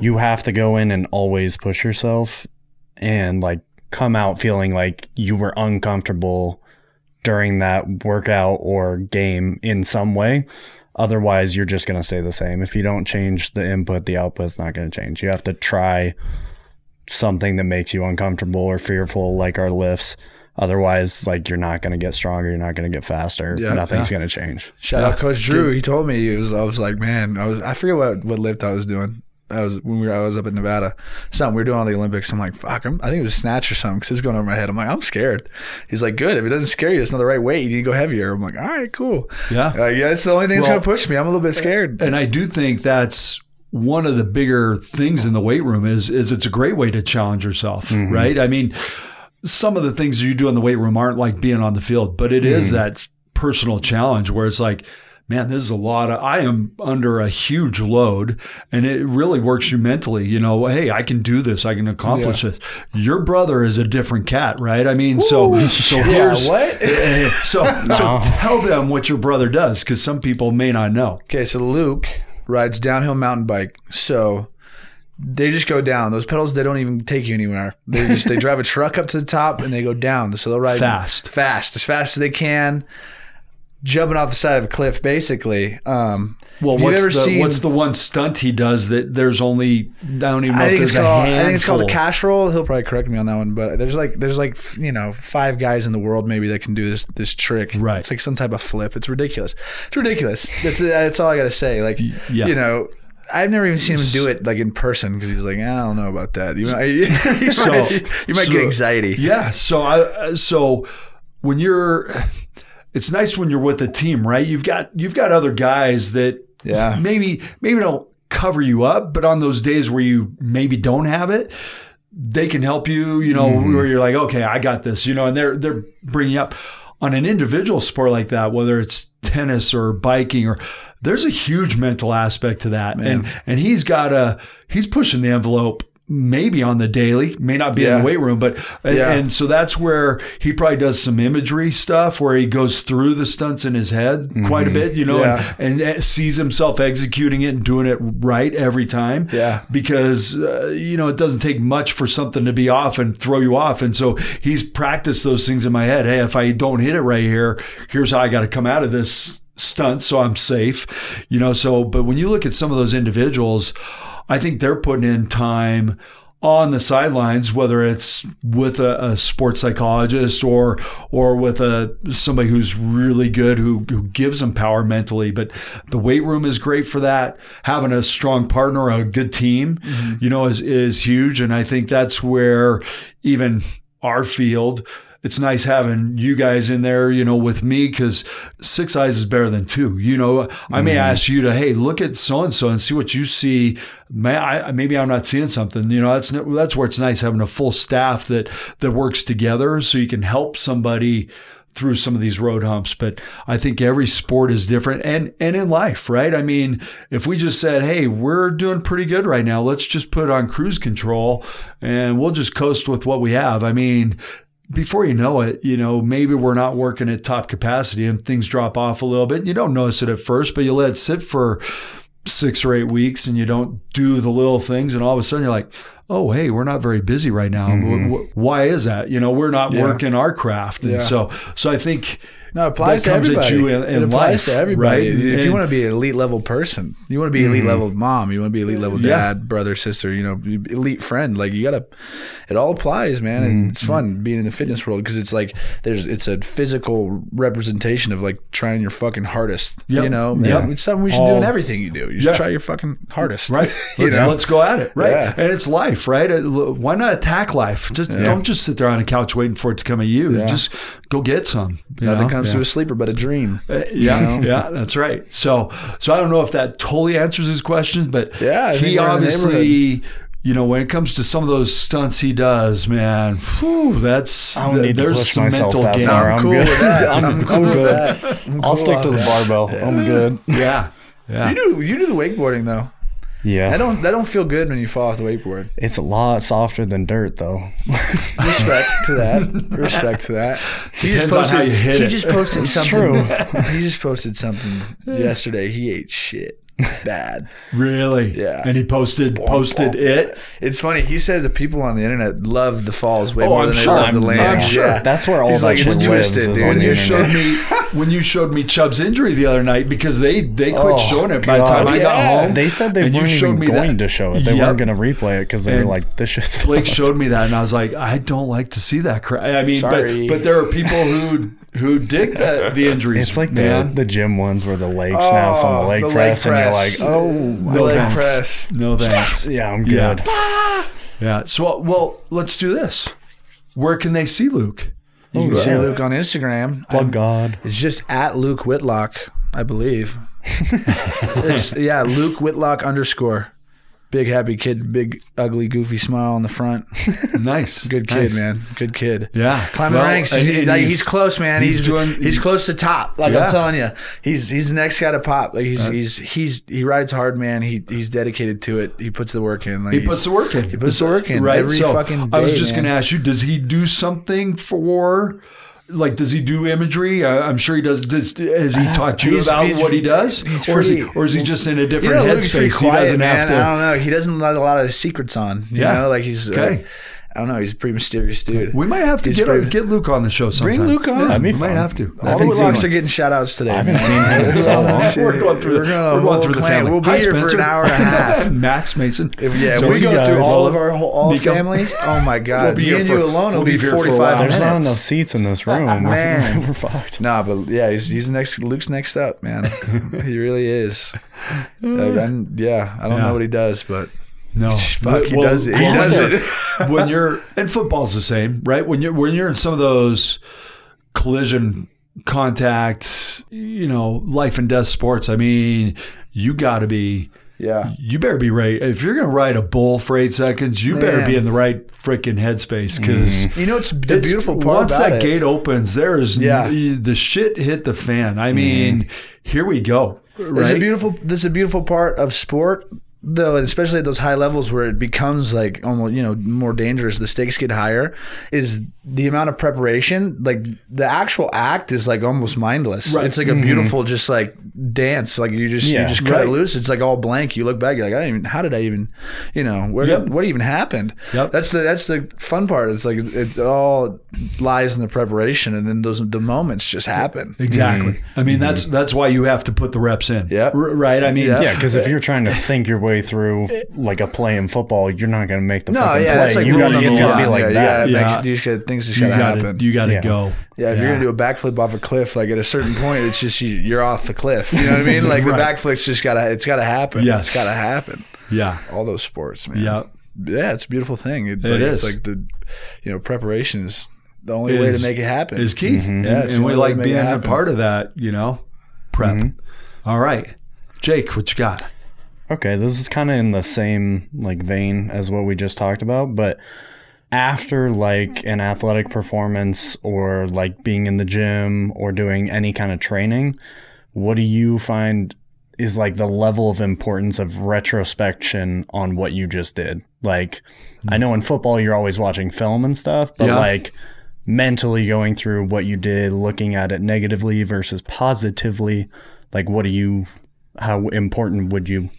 you have to go in and always push yourself and like come out feeling like you were uncomfortable during that workout or game in some way. Otherwise, you're just going to stay the same. If you don't change the input, the output's not going to change. You have to try something that makes you uncomfortable or fearful, like our lifts. Otherwise, like you're not going to get stronger. You're not going to get faster. Yeah. Nothing's going to change. Shout out Coach Drew. He told me he was. I was like, man, I was. I forget what what lift I was doing. I was when we were. I was up in Nevada. Something we were doing on the Olympics. I'm like, fuck. I'm, I think it was snatch or something because it was going over my head. I'm like, I'm scared. He's like, good. If it doesn't scare you, it's not the right weight. You need to go heavier. I'm like, all right, cool. Yeah. Uh, yeah, it's the only thing that's Well- gonna push me. I'm a little bit scared. And I do think that's one of the bigger things in the weight room is is it's a great way to challenge yourself, right? I mean, some of the things you do in the weight room aren't like being on the field, but it is that personal challenge where it's like, man, this is a lot of, I am under a huge load and it really works you mentally. You know, hey, I can do this. I can accomplish this. Your brother is a different cat, right? I mean, so, (laughs) so here's, what? (laughs) so, so tell them what your brother does because some people may not know. Okay, so Luke rides downhill mountain bike. So they just go down. Those pedals they don't even take you anywhere. They just they drive a truck up to the top and they go down. So they'll ride Fast. fast, as fast as they can, jumping off the side of a cliff, basically. Um, Well, what's the, seen- what's the one stunt he does that there's only, I don't even know I if think it's there's a called. I think it's called a cash roll. He'll probably correct me on that one, but there's like there's like you know five guys in the world maybe that can do this this trick. Right. It's like some type of flip. It's ridiculous. It's ridiculous. That's that's all I got to say. Like yeah. you know. I've never even seen him do it like in person because he's like, I don't know about that. You might, (laughs) you So- might, you might so- get anxiety. Yeah. So I so when you're it's nice when you're with a team, right? You've got you've got other guys that Yeah. maybe maybe don't cover you up, but on those days where you maybe don't have it, they can help you, you know, Mm-hmm. where you're like, okay, I got this, you know, and they're they're bringing up on an individual sport like that, whether it's tennis or biking or there's a huge mental aspect to that. And and he's got a he's pushing the envelope maybe on the daily, may not be in the weight room, but Yeah. and so that's where he probably does some imagery stuff where he goes through the stunts in his head quite a bit, you know, Yeah. and, and sees himself executing it and doing it right every time. Yeah. Because, uh, you know, it doesn't take much for something to be off and throw you off. And so he's practiced those things in my head. Hey, if I don't hit it right here, here's how I got to come out of this stunt so I'm safe, you know. So, but when you look at some of those individuals, I think they're putting in time on the sidelines, whether it's with a, a sports psychologist or or with a somebody who's really good who, who gives them power mentally. But the weight room is great for that. Having a strong partner, a good team, mm-hmm. you know, is is huge. And I think that's where even our field. It's nice having you guys in there, you know, with me because six eyes is better than two. You know, I may mm-hmm. ask you to, hey, look at so and so and see what you see. May I, maybe I'm not seeing something. You know, that's that's where it's nice having a full staff that that works together, so you can help somebody through some of these road humps. But I think every sport is different, and and in life, right? I mean, if we just said, hey, we're doing pretty good right now, let's just put on cruise control, and we'll just coast with what we have. I mean before you know it, you know, maybe we're not working at top capacity and things drop off a little bit. You don't notice it at first, but you let it sit for six or eight weeks and you don't do the little things. And all of a sudden you're like, oh, hey, we're not very busy right now. Mm-hmm. Wh- wh- Why is that? You know, we're not Yeah. working our craft. And Yeah. so, so I think No, it applies to everybody. at you in, in it applies life, to everybody. right? If you And- Mm-hmm. want to be an elite level person, you want to be an elite level mom, you want to be an elite level Yeah. dad, brother, sister, you know, elite friend. Like you gotta, it all applies, man. And it's Mm-hmm. fun being in the fitness world because it's like there's it's a physical representation of like trying your fucking hardest. Yep. You know, Yep. It's something we should All- do in everything you do. You should Yeah. try your fucking hardest. Right. (laughs) you Let's, know? let's go at it. Right. Yeah. And it's life, right? Uh, Why not attack life? Just don't just sit there on a couch waiting for it to come at you. Just go get some. You know? Comes Yeah. to a sleeper but a dream. Uh, yeah, yeah, that's right. So, so I don't know if that totally answers his question, but Yeah, I he we're in the obviously, you know, when it comes to some of those stunts he does, man, whew, that's I don't need to there's push some myself mental that game. far. I'm I'm cool good. with that. I'm, (laughs) I'm I'm cool with good. that. I'm I'll stick to the that. barbell. I'm good. Yeah, yeah. You do you do the wakeboarding though. Yeah. I don't that don't feel good when you fall off the wakeboard. It's a lot softer than dirt, though. (laughs) Respect to that. Respect to that. (laughs) He Depends on how you hit he it. just posted It's something. (laughs) he just posted something yesterday. He ate shit bad. Really? Yeah. And he posted posted it. It's funny. He says that people on the internet love the falls way Oh, more I'm than sure. they love the I'm- land. I'm sure. Yeah. That's where all He's that like, shit it's twisted, is dude. When you internet. showed me when you showed me Chubb's injury the other night because they they quit Oh, showing it by the God. time I got home. They said they and weren't showed even me going that. to show it. They Yep. weren't going to replay it because they And were like, "This shit's." Blake fucked. showed me that, and I was like, I don't like to see that crap. I mean, Sorry. but but there are people who who dig the, the (laughs) injuries. It's like man. the the gym ones where the leg snaps on the oh, leg the leg press, and you're like, press. "Oh, no leg thanks. press. No thanks. (laughs) yeah, I'm Yeah. good." Yeah. So well, let's do this. Where can they see Luke? You oh, can see Luke on Instagram. Plug I'm- God. It's just at Luke Whitlock, I believe. (laughs) it's yeah, Luke Whitlock underscore. Big happy kid, big ugly goofy smile on the front. (laughs) nice, good kid, Nice. man. Good kid. Yeah. climbing Well, ranks. He's, he's- he's close, man. He's he's doing- he's close to top. Like Yeah. I'm telling you, he's he's the next guy to pop. Like he's he's he's he rides hard, man. He he's dedicated to it. He puts the work in. Like He puts the work in. He puts the work in right? every so fucking. I was just man. going to ask you: Does he do something for? Like, does he do imagery? I, I'm sure he does. does has he taught you He's- about he's- what he does, or is he, or is he just in a You different know, pretty headspace? quiet, he doesn't man. have to. I don't know. He doesn't let a lot of his secrets on. You Yeah. know, like he's uh, Okay. okay. I don't know. He's a pretty mysterious dude. We might have to He's get pretty- get Luke on the show sometime. Bring Luke on. Yeah, That'd we be might fun. have to. All the haven't seen Whitlocks him. are getting shout outs today. I haven't man. seen him in so (laughs) long. We're going through the We're gonna we're going through the clan. family. We'll be Hi, here for Spencer. an hour and a (laughs) half. Max Mason. If, yeah, So if we go guys- through all of our whole, all Nico. families, oh my god, We'll be me here and for- you alone will we'll be be here for a 45 while. There's minutes. not enough seats in this room. We're- (laughs) Man. we're fucked. Nah, but yeah, he's he's next. Luke's next up, man. he really is. Uh, like, I'm- yeah, I don't Yeah. know what he does, but No, Fuck, he Well, does it. He well, does when it. you're- when you're and football's the same, right? When you're when you're in some of those collision contact, you know, life and death sports. I mean, you got to be. yeah. You better be right. If you're going to ride a bull for eight seconds, you better be in the right freaking headspace because mm-hmm. You know, it's the beautiful part once that it. gate opens, there is Yeah. the shit hit the fan. I mean, here we go. There's a Right? beautiful. There's a beautiful part of sport, though, especially at those high levels where it becomes like almost you know more dangerous. The stakes get higher. Is the amount of preparation like the actual act is like almost mindless. Right. It's like a mm-hmm. beautiful just like dance. Like you just Yeah. you just cut Right. it loose. It's like all blank. You look back. You're like, I didn't even. How did I even? You know, where Yep. what even happened? Yep. That's the that's the fun part. It's like it all lies in the preparation, and then those the moments just happen. Exactly. I mean, mm-hmm. that's that's why you have to put the reps in. Yeah. R- right. I mean, Yeah. Yeah, because if you're trying to (laughs) think your way through like a play in football, you're not going to make the No, fucking yeah, play. that's like you gotta, number it's got to be like yeah, that. You, gotta Yeah. make, you just gotta, things just gotta happen. you got to Yeah. go. yeah, if you're gonna do a backflip off a cliff, like at a certain point, it's just you, you're off the cliff. You know what I mean? (laughs) Like Right. the backflip's just gotta, it's gotta happen. Yes. It's gotta happen. Yeah. All those sports, man. Yeah. yeah, it's a beautiful thing. It, It like, is. It's like the, you know, preparation is the only way to make it happen. Is key. Mm-hmm. Yeah, And, it's and we like being a part of that. You know, prep. Mm-hmm. All right, Jake, what you got? Okay, this is kind of in the same like vein as what we just talked about, but after like an athletic performance or like being in the gym or doing any kind of training, what do you find is like the level of importance of retrospection on what you just did? Like I know in football you're always watching film and stuff, but Yeah. like mentally going through what you did, looking at it negatively versus positively, like what do you how important would you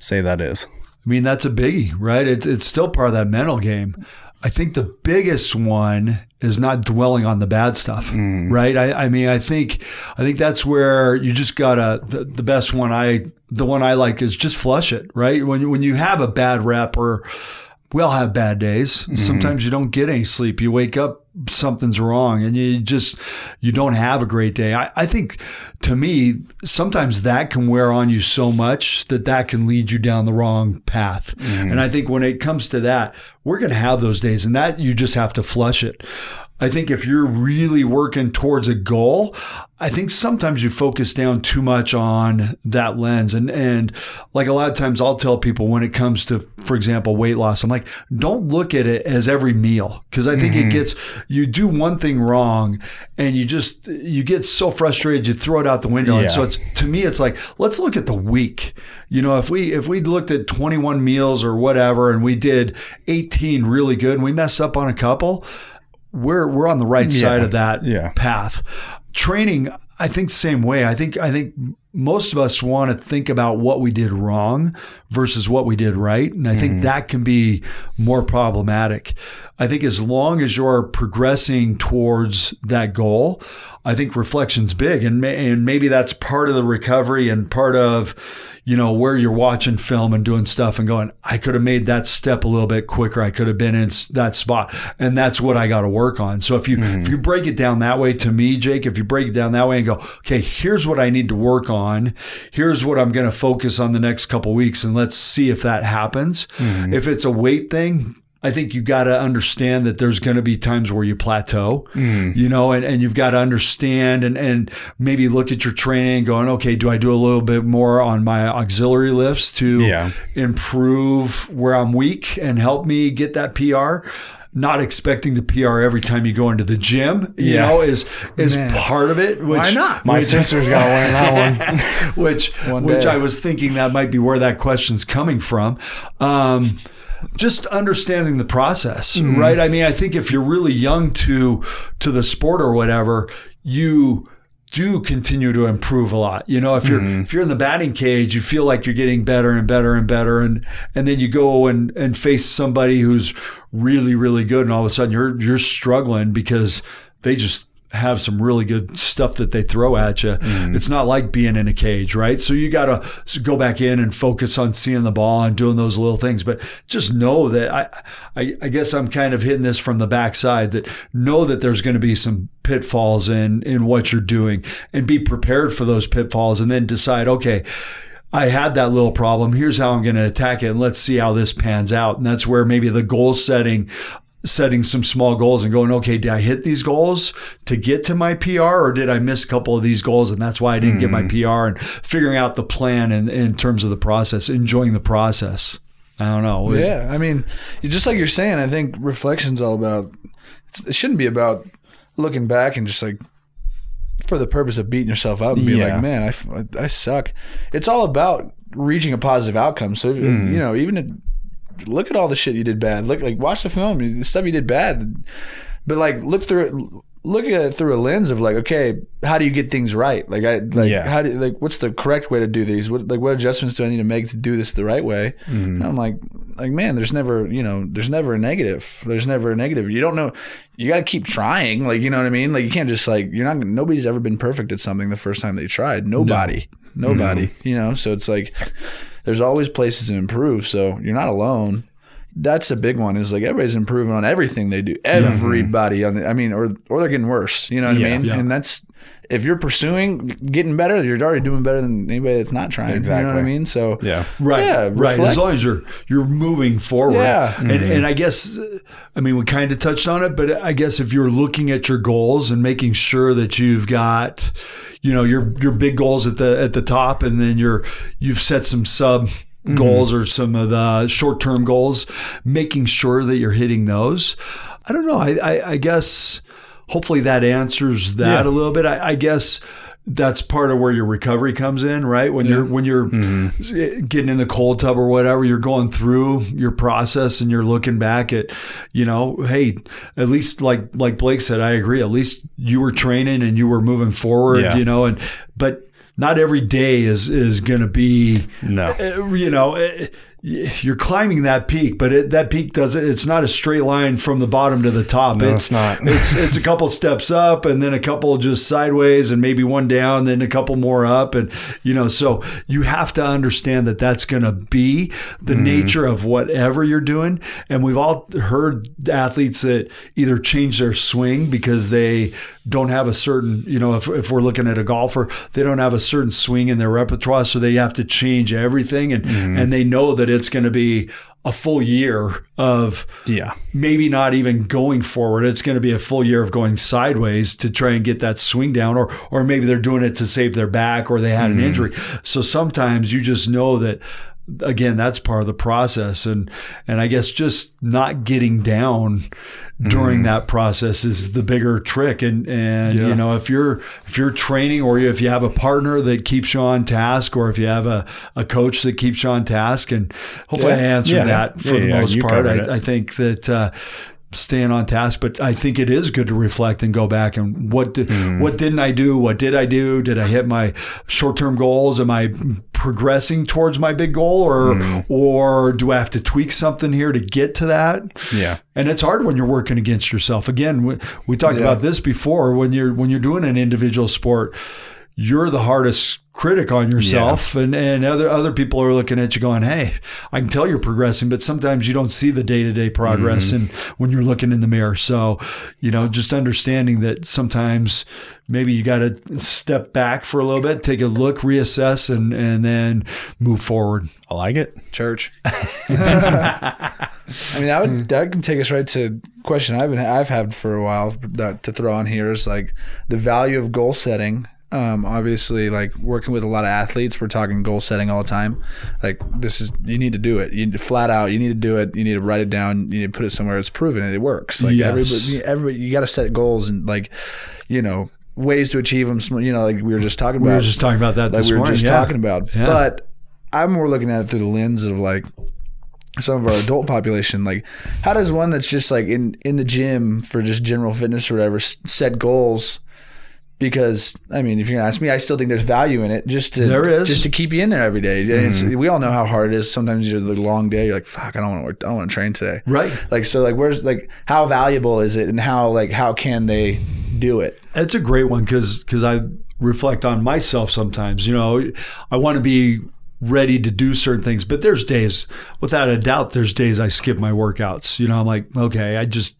say that is? I mean, that's a biggie, right? It's it's still part of that mental game. I think the biggest one is not dwelling on the bad stuff, mm. right? I, I mean, I think I think that's where you just gotta the, the best one I the one I like is just flush it, right? When you, when you have a bad rep or we all have bad days. Mm-hmm. Sometimes you don't get any sleep. You wake up, something's wrong, and you just you don't have a great day. I, I think to me, sometimes that can wear on you so much that that can lead you down the wrong path. Mm-hmm. And I think when it comes to that, we're going to have those days, and that you just have to flush it. I think if you're really working towards a goal, I think sometimes you focus down too much on that lens. And, and like a lot of times I'll tell people when it comes to, for example, weight loss, I'm like, don't look at it as every meal. Cause I think it mm-hmm. gets, you do one thing wrong and you just, you get so frustrated, you throw it out the window. Yeah. And so it's, to me, it's like, let's look at the week. You know, if we, if we looked at 21 meals or whatever and we did 18 really good and we messed up on a couple, we're we're on the right side of that Yeah. path. Training, I think the same way. I think I think most of us want to think about what we did wrong versus what we did right, and I think mm-hmm. that can be more problematic. I think as long as you're progressing towards that goal, I think reflection's big, and may, and maybe that's part of the recovery and part of you know where you're watching film and doing stuff and going, I could have made that step a little bit quicker. I could have been in that spot, and that's what I got to work on. So if you if you mm-hmm. break it down that way, to me, Jake, if you break it down that way and go, okay, here's what I need to work on, here's what I'm going to focus on the next couple weeks, and let's see if that happens. Mm-hmm. If it's a weight thing, I think you got to understand that there's going to be times where you plateau, you know, and, and you've got to understand and, and maybe look at your training going, okay, do I do a little bit more on my auxiliary lifts to Yeah. improve where I'm weak and help me get that PR? Not expecting the PR every time you go into the gym, you Yeah. know, is is Man. part of it. Which, Why not? My which- sister's got to learn that (laughs) one. which One which. I was thinking that might be where that question's coming from. Um, just understanding the process, Mm-hmm. right? I mean, I think if you're really young to to the sport or whatever, you do continue to improve a lot. You know, if you're Mm-hmm. if you're in the batting cage, you feel like you're getting better and better and better, and and then you go and and face somebody who's really really good, and all of a sudden you're you're struggling because they just have some really good stuff that they throw at you. Mm-hmm. It's not like being in a cage, right? So you got to go back in and focus on seeing the ball and doing those little things. But just know that I, I, I guess I'm kind of hitting this from the backside that know that there's going to be some pitfalls in, in what you're doing and be prepared for those pitfalls and then decide, okay, I had that little problem. Here's how I'm going to attack it. And let's see how this pans out. And that's where maybe the goal setting setting some small goals and going, okay, did I hit these goals to get to my PR or did I miss a couple of these goals and that's why I didn't get my hmm. PR and figuring out the plan in, in terms of the process, enjoying the process. I don't know. Yeah, I mean, just like you're saying, I think reflection's all about. It's, it shouldn't be about looking back and just like for the purpose of beating yourself up and being Yeah. like, man, I, I suck. It's all about reaching a positive outcome. So if, hmm. you know, even if, look at all the shit you did bad. Look like watch the film, the stuff you did bad, but like look through it. Look at it through a lens of like, okay, how do you get things right? Like, I like, Yeah. how do like, what's the correct way to do these? What like, what adjustments do I need to make to do this the right way? And I'm like, like, man, there's never, you know, there's never a negative. There's never a negative. You don't know. You got to keep trying. Like, you know what I mean? Like, you can't just like, you're not. Nobody's ever been perfect at something the first time they tried. Nobody. Nobody. You know. So it's like, there's always places to improve. So you're not alone. That's a big one. Is like everybody's improving on everything they do. Everybody on the, I mean, or or they're getting worse. You know what Yeah. I mean? Yeah. And that's if you're pursuing getting better, you're already doing better than anybody that's not trying. You know what I mean? So Yeah. Right, yeah, right. reflect. As long as you're you're moving forward, Yeah. And mm-hmm. and I guess, I mean, we kind of touched on it, but I guess if you're looking at your goals and making sure that you've got, you know, your your big goals at the at the top, and then you're you've set some sub mm-hmm. goals or some of the short term goals, making sure that you're hitting those. I don't know. I I, I guess hopefully that answers that a little bit. I, I guess that's part of where your recovery comes in, right? When you're when you're getting in the cold tub or whatever, you're going through your process and you're looking back at, you know, hey, at least like like Blake said, I agree. At least you were training and you were moving forward, Yeah. you know, and but not every day is is going to be No. uh, you know uh, you're climbing that peak but it, that peak doesn't it's not a straight line from the bottom to the top No, it's not. (laughs) it's it's a couple steps up and then a couple just sideways and maybe one down then a couple more up and you know so you have to understand that that's going to be the Mm-hmm. nature of whatever you're doing and we've all heard athletes that either change their swing because they don't have a certain you know if, if we're looking at a golfer they don't have a certain swing in their repertoire so they have to change everything and Mm-hmm. and they know that it's going to be a full year of Yeah. maybe not even going forward. It's going to be a full year of going sideways to try and get that swing down, or or maybe they're doing it to save their back or they had an mm-hmm. injury. So sometimes you just know that again that's part of the process. And and I guess just not getting down during that process is the bigger trick. And and you know if you're if you're training or if you have a partner that keeps you on task or if you have a, a coach that keeps you on task and hopefully I answered Yeah. that for Yeah, the yeah, most part. I, I think that uh, staying on task, but I think it is good to reflect and go back and what did, Mm-hmm. what didn't I do? What did I do? Did I hit my short term goals? Am I progressing towards my big goal, or Mm-hmm. or do I have to tweak something here to get to that? Yeah. And it's hard when you're working against yourself. Again, we, we talked Yeah. about this before. When you're when you're doing an individual sport, you're the hardest critic on yourself and, and other other people are looking at you going hey i can tell you're progressing but sometimes you don't see the day-to-day progress mm-hmm. and when you're looking in the mirror so you know just understanding that sometimes maybe you got to step back for a little bit take a look reassess and and then move forward I like it. church. (laughs) I mean, that would that can take us right to a question I've been I've had for a while that to throw on here is like the value of goal setting. Um, obviously, like working with a lot of athletes, we're talking goal setting all the time. Like this is you need to do it. You need to flat out. You need to do it. You need to write it down. You need to put it somewhere. It's proven and it works. Like Yes. everybody, everybody, you got to set goals and like, you know, ways to achieve them. You know, like we were just talking about. We were just talking about that Like this we were morning, just yeah. talking about. Yeah. But I'm more looking at it through the lens of like some of our adult population like how does one that's just like in in the gym for just general fitness or whatever set goals because I mean, if you're gonna ask me, I still think there's value in it. Just to There is. just to keep you in there every day. Mhm. we all know how hard it is. Sometimes you're the long day. You're like, fuck, I don't want to. work. I don't want to train today. Right. Like so, like where's like how valuable is it, and how like how can they do it? It's a great one because because I reflect on myself sometimes. You know, I want to be ready to do certain things, but there's days, without a doubt, there's days I skip my workouts. You know, I'm like, okay, I just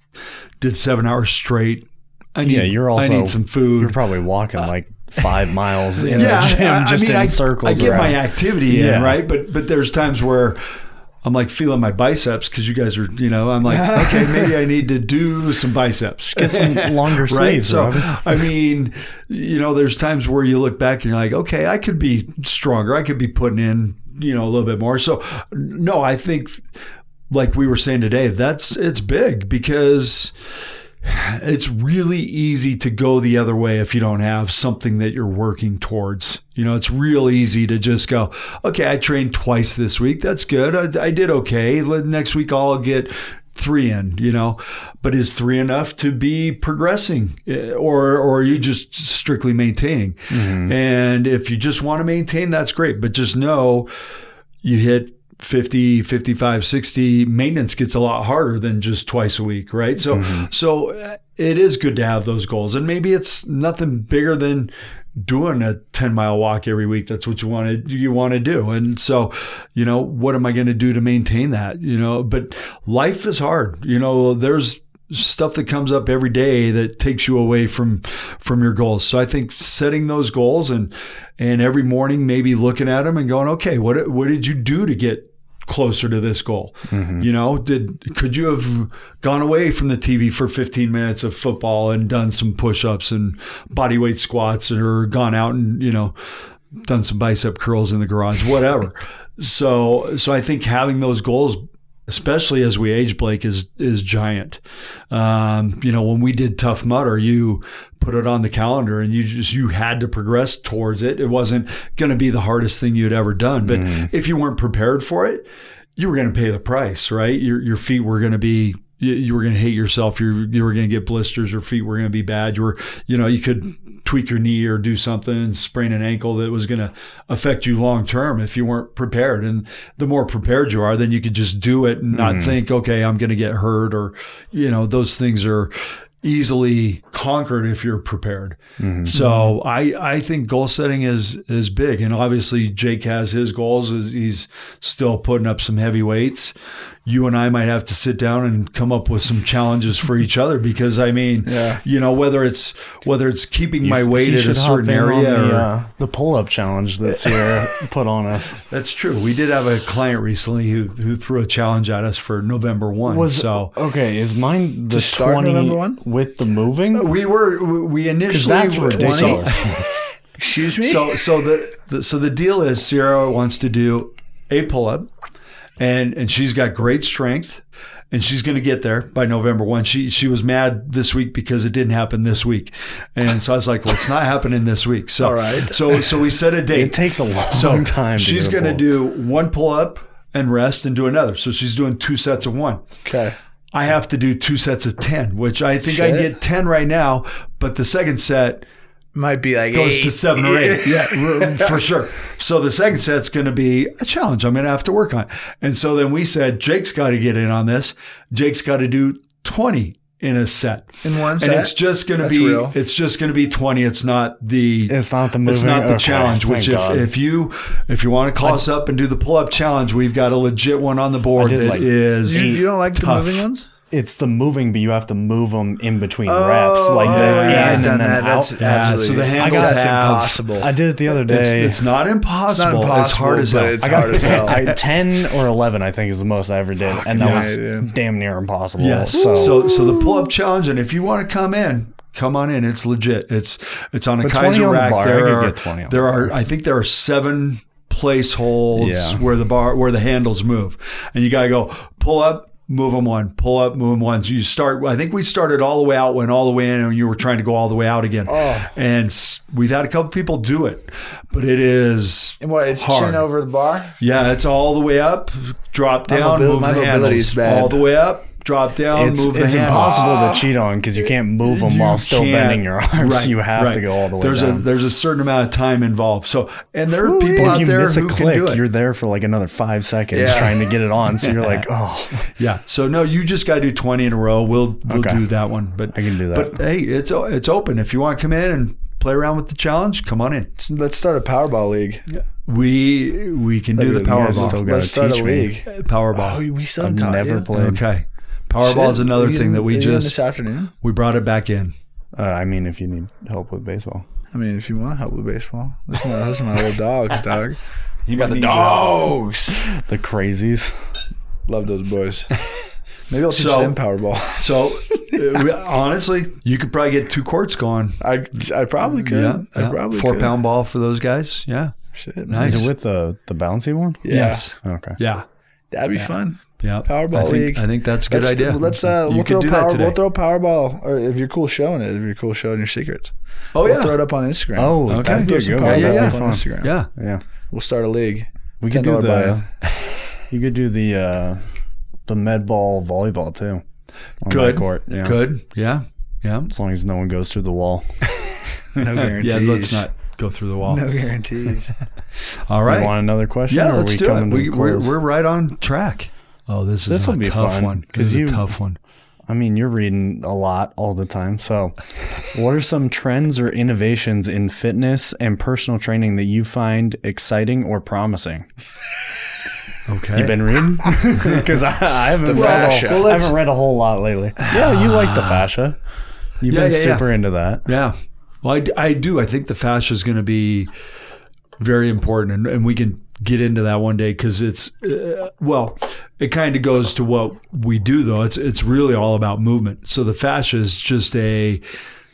did seven hours straight. I need, yeah, you're also. I need some food. You're probably walking like five (laughs) miles in yeah, the gym, I, just I mean, in I, circles. I get my around. activity Yeah. in, right? But but there's times where I'm like feeling my biceps because you guys are, you know, I'm like, (laughs) okay, maybe I need to do some biceps. Get some (laughs) longer right? sleeves, So I mean, you know, there's times where you look back and you're like, okay, I could be stronger. I could be putting in, you know, a little bit more. So no, I think like we were saying today, that's it's big because it's really easy to go the other way if you don't have something that you're working towards. You know, it's real easy to just go, okay, I trained twice this week. That's good. I, I did okay. Next week I'll get three in, you know, but is three enough to be progressing Eh, or, or are you just strictly maintaining? And if you just want to maintain, that's great. But just know you hit 50 55 60 maintenance gets a lot harder than just twice a week right? So so uh, it is good to have those goals. And maybe it's nothing bigger than doing a 10 mile walk every week. That's what you want to you want to do. And so you know what am i going to do to maintain that you know? But life is hard you know? There's stuff that comes up every day that takes you away from from your goals. So I think setting those goals and and every morning maybe looking at them and going, okay, what what did you do to get closer to this goal? Mm-hmm. You know, did could you have gone away from the TV for 15 minutes of football and done some push-ups and body weight squats or gone out and, you know, done some bicep curls in the garage, whatever. (laughs) so so I think having those goals especially as we age, Blake is is giant. Um, you know, when we did Tough Mudder, you put it on the calendar and you just you had to progress towards it. It wasn't going to be the hardest thing you'd ever done, but if you weren't prepared for it, you were going to pay the price, right? Your your feet were going to be you, you were going to hate yourself. You you were going to get blisters. Your feet were going to be bad. You were you know you could tweak your knee or do something sprain an ankle that was going to affect you long term if you weren't prepared. And the more prepared you are, then you could just do it and not hmm. think, okay, I'm going to get hurt or you know those things are easily conquered if you're prepared. Hmm. So I I think goal setting is is big, and obviously Jake has his goals. Is he's still putting up some heavy weights. You and I might have to sit down and come up with some challenges for each other because I mean, Yeah. you know, whether it's whether it's keeping my weight You at a certain area the, or uh, the pull-up challenge that Sierra (laughs) put on us. that's true. We did have a client recently who who threw a challenge at us for November one. Was so okay? Is mine the twenty November 1? with the moving? we were we initially that's were- ridiculous. (laughs) Excuse me. So so the, the so the deal is Sierra wants to do a pull up, and and she's got great strength, and she's going to get there by November one. She she was mad this week because it didn't happen this week, and so I was like, well, it's not happening this week. So All right. so so we set a date. It takes a long so time. She's going to do one pull up and rest and do another. So she's doing two sets of one. okay. I have to do two sets of 10, which I think I Shit. get 10 right now, but the second set Might be like goes eight. to seven or eight. (laughs) Yeah, for sure. So the second set's going to be a challenge. I'm going to have to work on. And so then we said, Jake's got to get in on this. Jake's got to do 20 in a set. In one And it's just going to be, real. it's just going to be 20. It's not the, It's not the it's not the okay, challenge, which if, God. if you, if you want to call us up and do the pull up challenge, we've got a legit one on the board did that like is You, you don't like tough. the moving ones? It's the moving, but you have to move them in between Oh, reps, like the yeah, in I've done and then that. out. That's Yeah, absolutely- so the I handles got- that's have- impossible. I did it the other day. It's, it's not impossible. It's, not impossible, hard as but hell. it's I got hard as hell. I, (laughs) ten or eleven, I think, is the most I ever did, and that yeah, was dude. damn near impossible. Yes. So, So, so the pull up challenge, and if you want to come in, come on in. It's legit. It's it's on a But Keiser on the rack. bar, there are get 20 there are I think there are seven place holds Yeah. where the bar where the handles move, and you gotta go pull up. Move them one, pull up, move them one. So you start. I think we started all the way out, went all the way in, and you were trying to go all the way out again. Oh. And we've had a couple people do it, but it is And what? It's hard. chin over the bar. Yeah, it's all the way up, drop down, move my the handles. bad. All the way up, drop down, it's, move the it's handles. impossible to cheat on because you can't move them You while still bending your arms. Right, you have right. to go all the way there's down. a there's a certain amount of time involved. So and there are people if out you there miss a who can click, do it. you're there for like another five seconds Yeah. trying to get it on. So you're (laughs) like, oh, yeah. So no, you just got to do 20 in a row. We'll we'll Okay. do that one. But I can do that. But hey, it's it's open. If you want to come in and play around with the challenge, come on in. Let's start a Powerball league. Yeah. We we can do the You guys Powerball. still gotta Let's start a league. Powerball. Oh, we still I've taught never you? played. okay. Powerball is another Are you thing that we in- are you in just this afternoon. we brought it back in. Uh, I mean, if you need help with baseball, I mean, if you want to help with baseball, those are my, those are my little dogs, (laughs) dog. You got the Dogs. the crazies. Love those boys. (laughs) Maybe I'll teach So- them Powerball. So uh, (laughs) honestly, you could probably get two courts going. I I probably could. Yeah, I yeah. probably four could. pound ball for those guys. Yeah, Shit. Nice. Is it with the the bouncy one? Yeah. yes, Okay. yeah, That'd be fun. Yeah. Powerball I think, league. I think that's a good Let's- idea. Let's uh, You we'll throw do that power. We'll throw Powerball, or if you're cool showing it, if you're cool showing your secrets. oh We'll yeah, throw it up on Instagram. Oh, Okay. that'd be Throw some good Yeah, yeah, Powerball yeah. on Instagram. yeah. Yeah. We'll start a league. We could do the. You could do the uh, the med ball volleyball too. Good, court. Yeah. good. Yeah, yeah. As long as no one goes through the wall. (laughs) No guarantees. Yeah, let's not go through the wall. No guarantees. (laughs) All right. You want another question? Yeah, or let's we do it. We, a we're, we're right on track. Oh, this is a tough fun, one. This is you- a tough one. I mean, you're reading a lot all the time. So, what are some trends or innovations in fitness and personal training that you find exciting or promising? Okay. You've been reading? (laughs) Because I, I haven't read. A, Well, I haven't read a whole lot lately. Yeah, you like the fascia. You've Yeah, been yeah, yeah. super into that. Yeah. Well, I do. I think the fascia is going to be very important, and, and we can get into that one day because it's uh, well, it kind of goes to what we do though. It's it's really all about movement. So the fascia is just a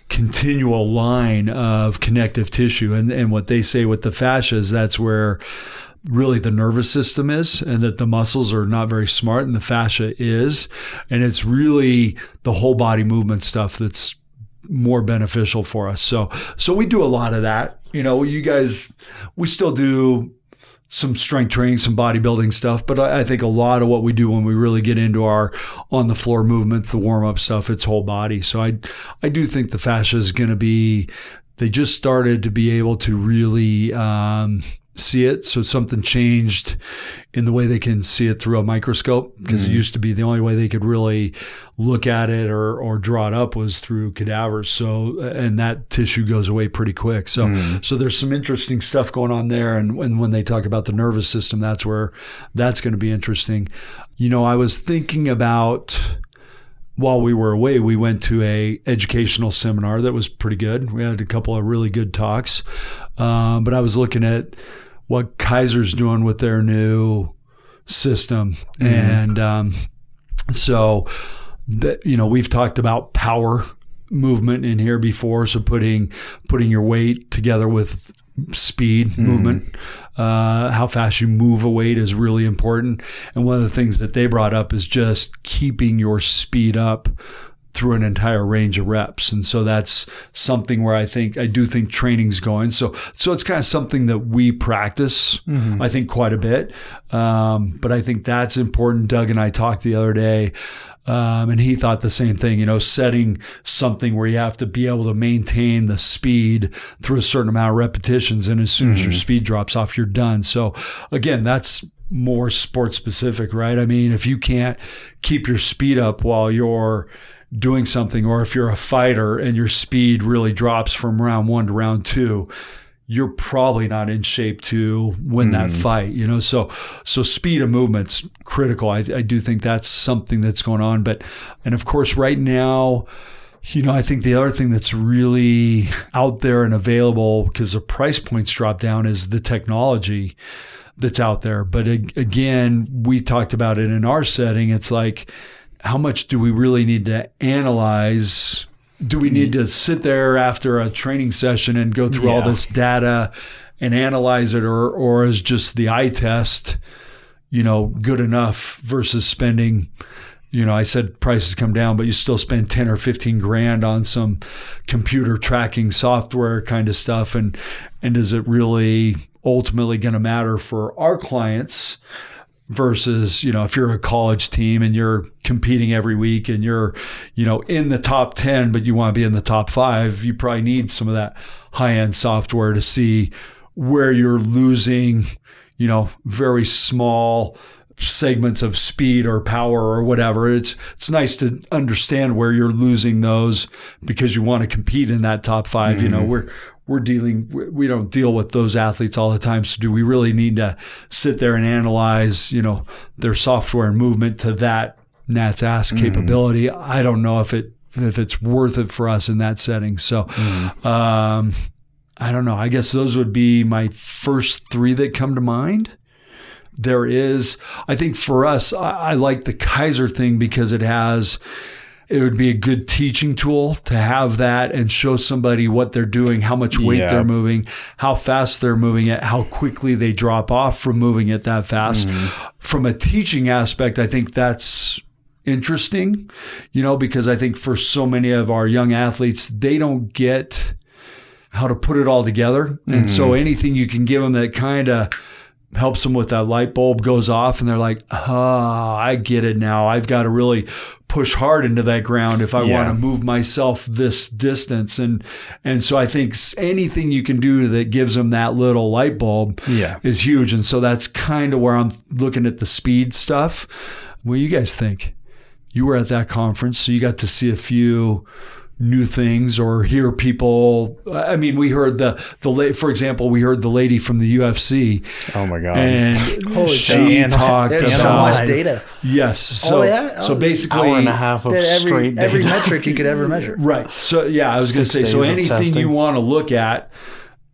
continual line of connective tissue, and and what they say with the fascia is that's where really the nervous system is and that the muscles are not very smart and the fascia is and it's really the whole body movement stuff that's more beneficial for us. So so we do a lot of that. You know, you guys we still do some strength training, some bodybuilding stuff, but I, I think a lot of what we do when we really get into our on the floor movements, the warm up stuff, it's whole body. So I I do think the fascia is going to be. They just started to be able to really um, see it. So something changed in the way they can see it through a microscope because it used to be the only way they could really look at it or, or draw it up was through cadavers. So, and that tissue goes away pretty quick. So, so there's some interesting stuff going on there. And when, when they talk about the nervous system, that's where that's going to be interesting. You know, I was thinking about, while we were away, we went to a educational seminar that was pretty good. We had a couple of really good talks, um, but I was looking at what Keiser's doing with their new system, and um, so that you know we've talked about power movement in here before. So putting putting your weight together with speed movement uh, how fast you move a weight is really important. And one of the things that they brought up is just keeping your speed up through an entire range of reps and so that's something where i think i do think training's going so so it's kind of something that we practice i think quite a bit um, but i think that's important doug and i talked the other day um, and he thought the same thing, you know, setting something where you have to be able to maintain the speed through a certain amount of repetitions. And as soon as your speed drops off, you're done. So again, that's more sport specific, right? I mean, if you can't keep your speed up while you're doing something, or if you're a fighter and your speed really drops from round one to round two, you're probably not in shape to win that hmm. fight, you know. So, so speed of movement's critical. I, I do think that's something that's going on. But, and of course, right now, you know, I think the other thing that's really out there and available because the price points drop down is the technology that's out there. But again, we talked about it in our setting. It's like, how much do we really need to analyze? Do we need to sit there after a training session and go through all this data and analyze it, or or is just the eye test, you know, good enough versus spending? You know, I said prices come down, but you still spend ten or fifteen grand on some computer tracking software kind of stuff, and and is it really ultimately going to matter for our clients? Versus you know if you're a college team and you're competing every week and you're you know in the top 10 but you want to be in the top 5 you probably need some of that high end software to see where you're losing you know very small segments of speed or power or whatever. It's it's nice to understand where you're losing those because you want to compete in that top 5 you know mm-hmm. we're we're dealing we- don't deal with those athletes all the time. So do we really need to sit there and analyze you know their software and movement to that nat's ass capability? I don't know if it if it's worth it for us in that setting. So um i don't know. I guess those would be my first three that come to mind. There is i think for us i, I like the keiser thing because it has it would be a good teaching tool to have that and show somebody what they're doing, how much weight Yeah. they're moving, how fast they're moving it, how quickly they drop off from moving it that fast. Mm-hmm. From a teaching aspect, I think that's interesting, you know, because I think for so many of our young athletes, they don't get how to put it all together. And so mm-hmm. anything you can give them that kind of helps them with that light bulb goes off and they're like, ah, I get it now. I've got to really push hard into that ground if I Yeah. want to move myself this distance. And, and so I think anything you can do that gives them that little light bulb Yeah. is huge. And so that's kind of where I'm looking at the speed stuff. What do you guys think? You were at that conference, so you got to see a few new things or hear people. I mean, we heard the the la- for example, we heard the lady from the UFC, Oh my god. and Holy she cow. talked There's so about much data. yes. Oh, so Oh, yeah? so Oh, basically, hour and a half of every straight every data. metric you could ever measure. (laughs) Right. So yeah, I was going to say. So anything testing. you want to look at,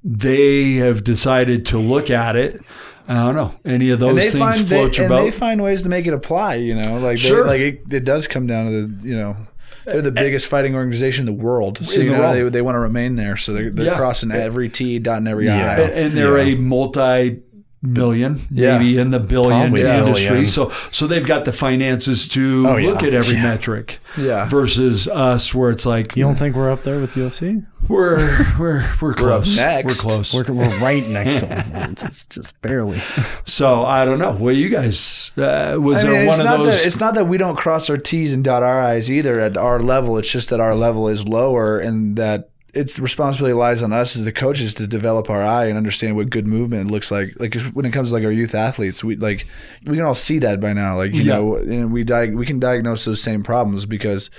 they have decided to look at it. I don't know any of those things find float they, your and they find ways to make it apply. You know, like they, Sure. like it, it does come down to the you know. They're the biggest fighting organization in the world, so you the know world. they, they want to remain there. So they're, they're Yeah. crossing every T, dotting every Yeah. I. and, and they're a multi million, Yeah. maybe in the billion Probably industry. billion. So so they've got the finances to Oh, yeah. look at every Yeah. metric. Yeah. Versus us where it's like you don't think we're up there with UFC? we're we're we're close. next. We're close. We're, we're right next to (laughs) them. It's, it's just barely. so I don't know. What you guys uh, was I mean, there it's one not of those that it's not that we don't cross our T's and dot our I's either at our level. It's just that our level is lower, and that it's the responsibility lies on us as the coaches to develop our eye and understand what good movement looks like. Like when it comes to like our youth athletes, we like we can all see that by now. Like you Yeah. know, and we di- we can diagnose those same problems because.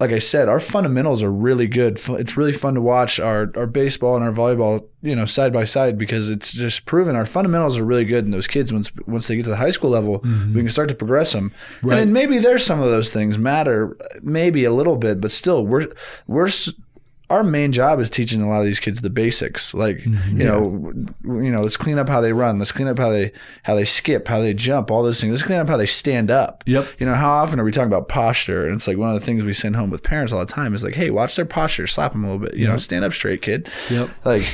Like I said, our fundamentals are really good. It's really fun to watch our, our baseball and our volleyball, you know, side by side because it's just proven our fundamentals are really good. And those kids, once once they get to the high school level, mm-hmm. we can start to progress them. Right. And then maybe there's some of those things matter, maybe a little bit, but still, we're we're our main job is teaching a lot of these kids the basics. Like mm-hmm. you know, w- you know, let's clean up how they run. Let's clean up how they how they skip, how they jump, all those things. Let's clean up how they stand up. Yep. You know, how often are we talking about posture? And it's like one of the things we send home with parents all the time is like, hey, watch their posture, slap them a little bit. You know, stand up straight, kid. Yep. Like.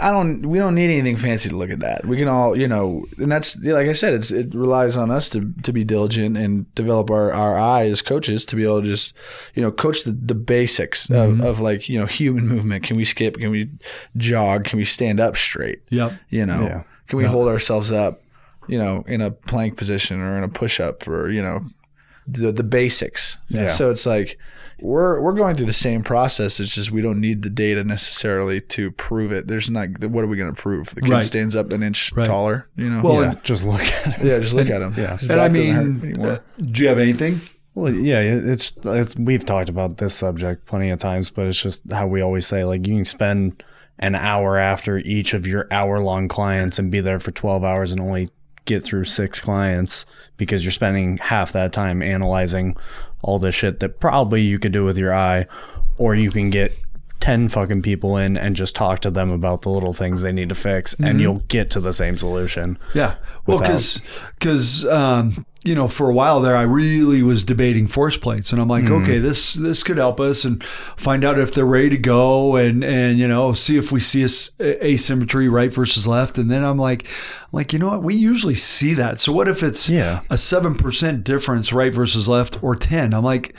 I don't. We don't need anything fancy to look at that. We can all, you know, and that's like I said. It's it relies on us to to be diligent and develop our our eye as coaches to be able to just, you know, coach the the basics Mm-hmm. of, of like you know human movement. Can we skip? Can we jog? Can we stand up straight? Yep. You know, Yeah. can we hold ourselves up? You know, in a plank position or in a push up or you know, the the basics. Yeah. So it's like we're we're going through the same process. It's just we don't need the data necessarily to prove it. There's not. What are we going to prove? The kid Right. stands up an inch Right. taller. You know. Well, yeah, just look at it. yeah. Just look at him. (laughs) yeah. His And I back doesn't hurt mean, uh, do you have anything? Well, yeah, it's it's we've talked about this subject plenty of times, but it's just how we always say like you can spend an hour after each of your hour long clients and be there for 12 hours and only get through six clients because you're spending half that time analyzing all the shit that probably you could do with your eye or you can get 10 fucking people in and just talk to them about the little things they need to fix and Mhm. you'll get to the same solution. Yeah. Well, without- because um, you know, for a while there, I really was debating force plates, and I'm like, Mhm. okay, this this could help us and find out if they're ready to go, and and you know, see if we see as- asymmetry right versus left, and then I'm like, like you know what, we usually see that. So what if it's Yeah. a seven percent difference right versus left or ten? I'm like.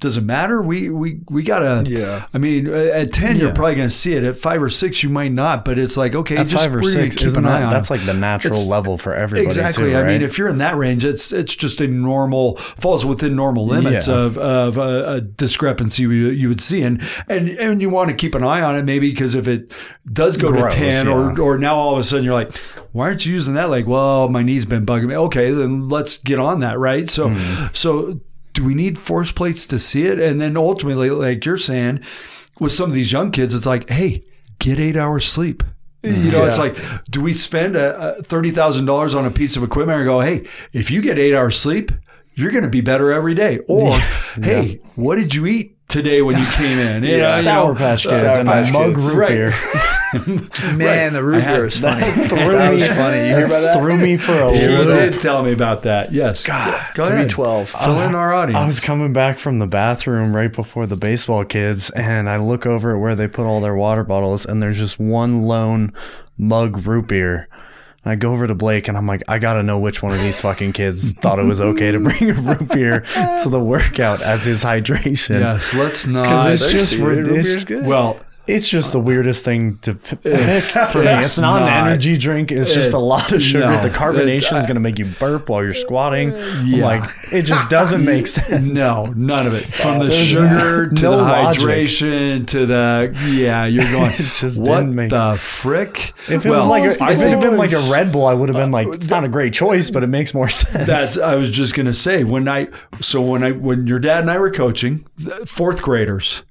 Does it matter? We we we gotta. Yeah. I mean, at ten, you're probably gonna see it. At five or six, you might not. But it's like, okay, At just five or six, keep an eye that, on that's like the natural It's- level for everybody. Exactly. too, I mean, if you're in that range, it's it's just a normal falls within normal limits Yeah. of of a, a discrepancy you, you would see, and and and you want to keep an eye on it, maybe because if it does go Grows, to ten, yeah. or or now all of a sudden you're like, why aren't you using that? Like, well, my knee's been bugging me. Okay, then let's get on that, right? So Hmm. so do we need force plates to see it? And then ultimately, like you're saying, with some of these young kids, it's like, hey, get eight hours sleep. You know, it's like, do we spend a, a thirty thousand dollars on a piece of equipment and go, hey, if you get eight hours sleep, you're going to be better every day? Or, hey, what did you eat today when you came in? (laughs) You know, you Sour know, Patch Kids Sour and Patch a mug Kids. root Right. beer. (laughs) Man, the root beer is funny. (laughs) That threw that was funny. You hear about that? Threw me for a You little. did tell me about that. Yes. God, go to be ahead. 12. Fill in uh, our audience. I was coming back from the bathroom right before the baseball kids, and I look over at where they put all their water bottles, and there's just one lone mug root beer. And I go over to Blake, and I'm like, I gotta know which one of these fucking kids thought it was okay to bring a root beer to the workout as his hydration. yes, let's not. Because it's Thirsty, just dude. Root it's- beer's good. well, It's just the weirdest thing to p- It's- pick for me. it's It's not, not. an energy drink. It's just a lot of sugar. no. the carbonation It- is uh, going to make you burp while you're squatting. Yeah. Like it just doesn't make (laughs) sense. No, none of it. From the There's sugar to no the logic. hydration to the yeah, you're (laughs) going. It just what didn't make the frick? If it Well, was like a, if it had been like a Red Bull, I would have been uh, like, it's not a great choice, but it makes more (laughs) sense. That's I was just gonna say when I so when I when your dad and I were coaching fourth graders,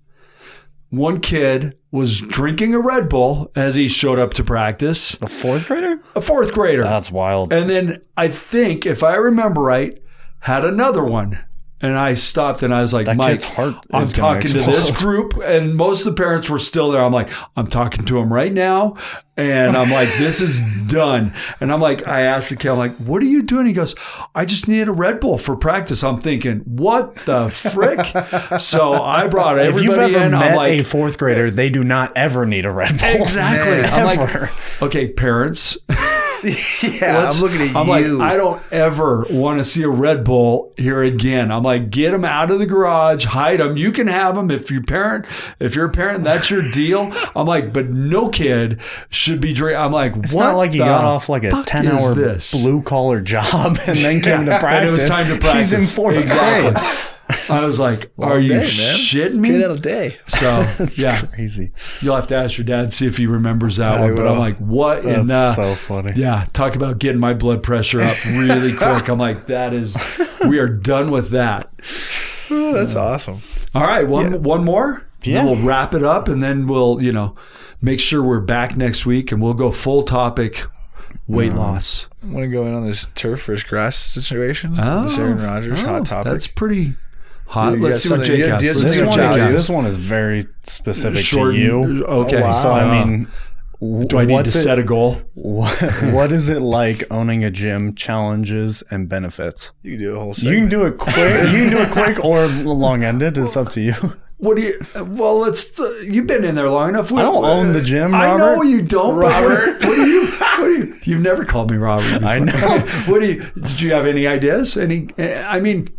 one kid was drinking a Red Bull as he showed up to practice. a fourth grader. A fourth grader. That's wild. And then I think, if I remember right, had another one. And I stopped and I was like, That Mike, heart I'm talking to this group. And most of the parents were still there. I'm like, I'm talking to them right now. And I'm like, this is done. And I'm like, I asked the kid, I'm like, what are you doing? He goes, I just needed a Red Bull for practice. I'm thinking, what the frick? so I brought if you've everybody ever in. met I'm like, a fourth grader, they do not ever need a Red Bull. Exactly. Man, I'm ever. like, okay, parents. (laughs) yeah, Let's- I'm looking at I'm you. like, I don't ever want to see a Red Bull here again. I'm like, get them out of the garage, hide them. You can have them if your parent, if you're a parent, that's your deal. I'm like, but no kid should be drinking. I'm like, It's what not like he got off like a 10 hour blue collar job and then came to Yeah, (laughs) practice. And it was time to practice. He's in fourth exactly. grade. (laughs) I was like, Long are you day, man. shitting me? Get out of day. So (laughs) That's yeah, crazy. you'll have to ask your dad see if he remembers that I one. But I'm like, what in That's the? so funny. Yeah, talk about getting my blood pressure up really (laughs) quick. I'm like, that is, we are done with that. Oh, that's awesome. All right, one one more. Yeah. And we'll wrap it up, and then we'll you know make sure we're back next week, and we'll go full topic weight um, loss. I want to go in on this turf versus grass situation. Oh, this Aaron oh. Rodgers oh, hot topic. That's pretty hot. You Let's see what Jake has. This what one, is, this one is very specific to you. Okay, Oh, wow. So I mean, do I need to it- set a goal? What, (laughs) what is it like owning a gym? Challenges and benefits. you can do a whole. You can do it quick. you can do it quick (laughs) or long ended. It's up to you. What do you? Well, let's. Uh, you've been in there long enough. I don't own the gym, Robert. I know you don't, Robert. What, what do you? What do you? You've never called me Robert. (laughs) Before. I know. what do you? Did you have any ideas? Any? I mean,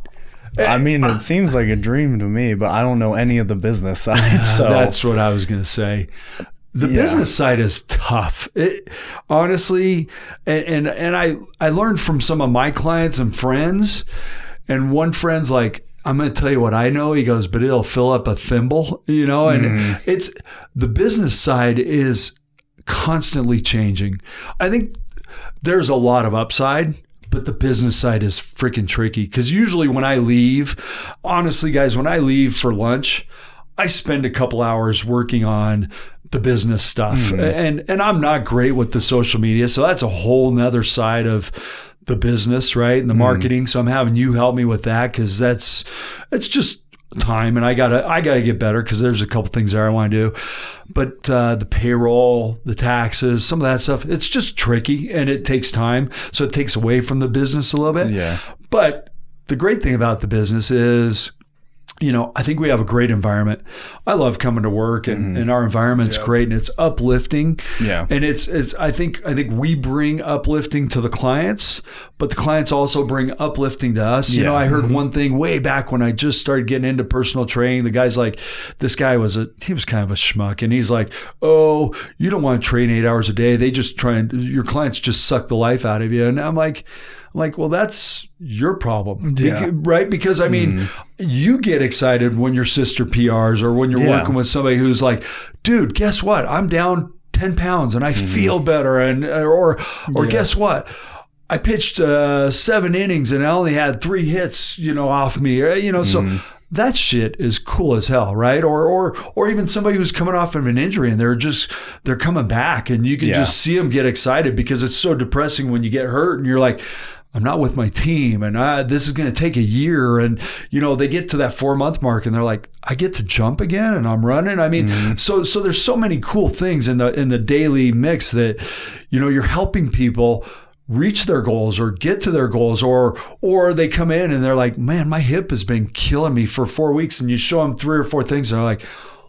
I mean, it seems like a dream to me, but I don't know any of the business (laughs) side. So That's what I was going to say. The Yeah. business side is tough. It, honestly, and, and and I I learned from some of my clients and friends, and one friend's like, I'm going to tell you what I know. He goes, but it'll fill up a thimble, you know. And Mm-hmm. it's the business side is constantly changing. I think there's a lot of upside. But the business side is freaking tricky because usually when I leave, honestly, guys, when I leave for lunch, I spend a couple hours working on the business stuff. Hmm. And and I'm not great with the social media, so that's a whole nother side of the business, right? And the hmm. marketing. So I'm having you help me with that because that's it's just time and I gotta I gotta get better because there's a couple things there I want to do. But uh, the payroll, the taxes, some of that stuff, it's just tricky and it takes time. So it takes away from the business a little bit. Yeah. But the great thing about the business is you know, I think we have a great environment. I love coming to work and, mm-hmm. and our environment's great and it's uplifting. Yeah. And it's it's I think I think we bring uplifting to the clients, but the clients also bring uplifting to us. You know, I heard mm-hmm. one thing way back when I just started getting into personal training. The guy's like, this guy was a he was kind of a schmuck and he's like, Oh, you don't want to train eight hours a day. They just try and your clients just suck the life out of you. And I'm like like, well, that's your problem, Yeah. Beca- right? Because I mean, you get excited when your sister PRs or when you're Yeah. working with somebody who's like, dude, guess what? I'm down 10 pounds and I feel better. And, or, or guess what? I pitched uh, seven innings and I only had three hits, you know, off me, Uh, you know, so that shit is cool as hell, right? Or, or, or even somebody who's coming off of an injury and they're just, they're coming back and you can Yeah. just see them get excited because it's so depressing when you get hurt and you're like, I'm not with my team and I, this is going to take a year. And, you know, they get to that four month mark and they're like, I get to jump again and I'm running. I mean, mm-hmm. so, so there's so many cool things in the, in the daily mix that, you know, you're helping people reach their goals or get to their goals or, or they come in and they're like, man, my hip has been killing me for four weeks. And you show them three or four things and they're like,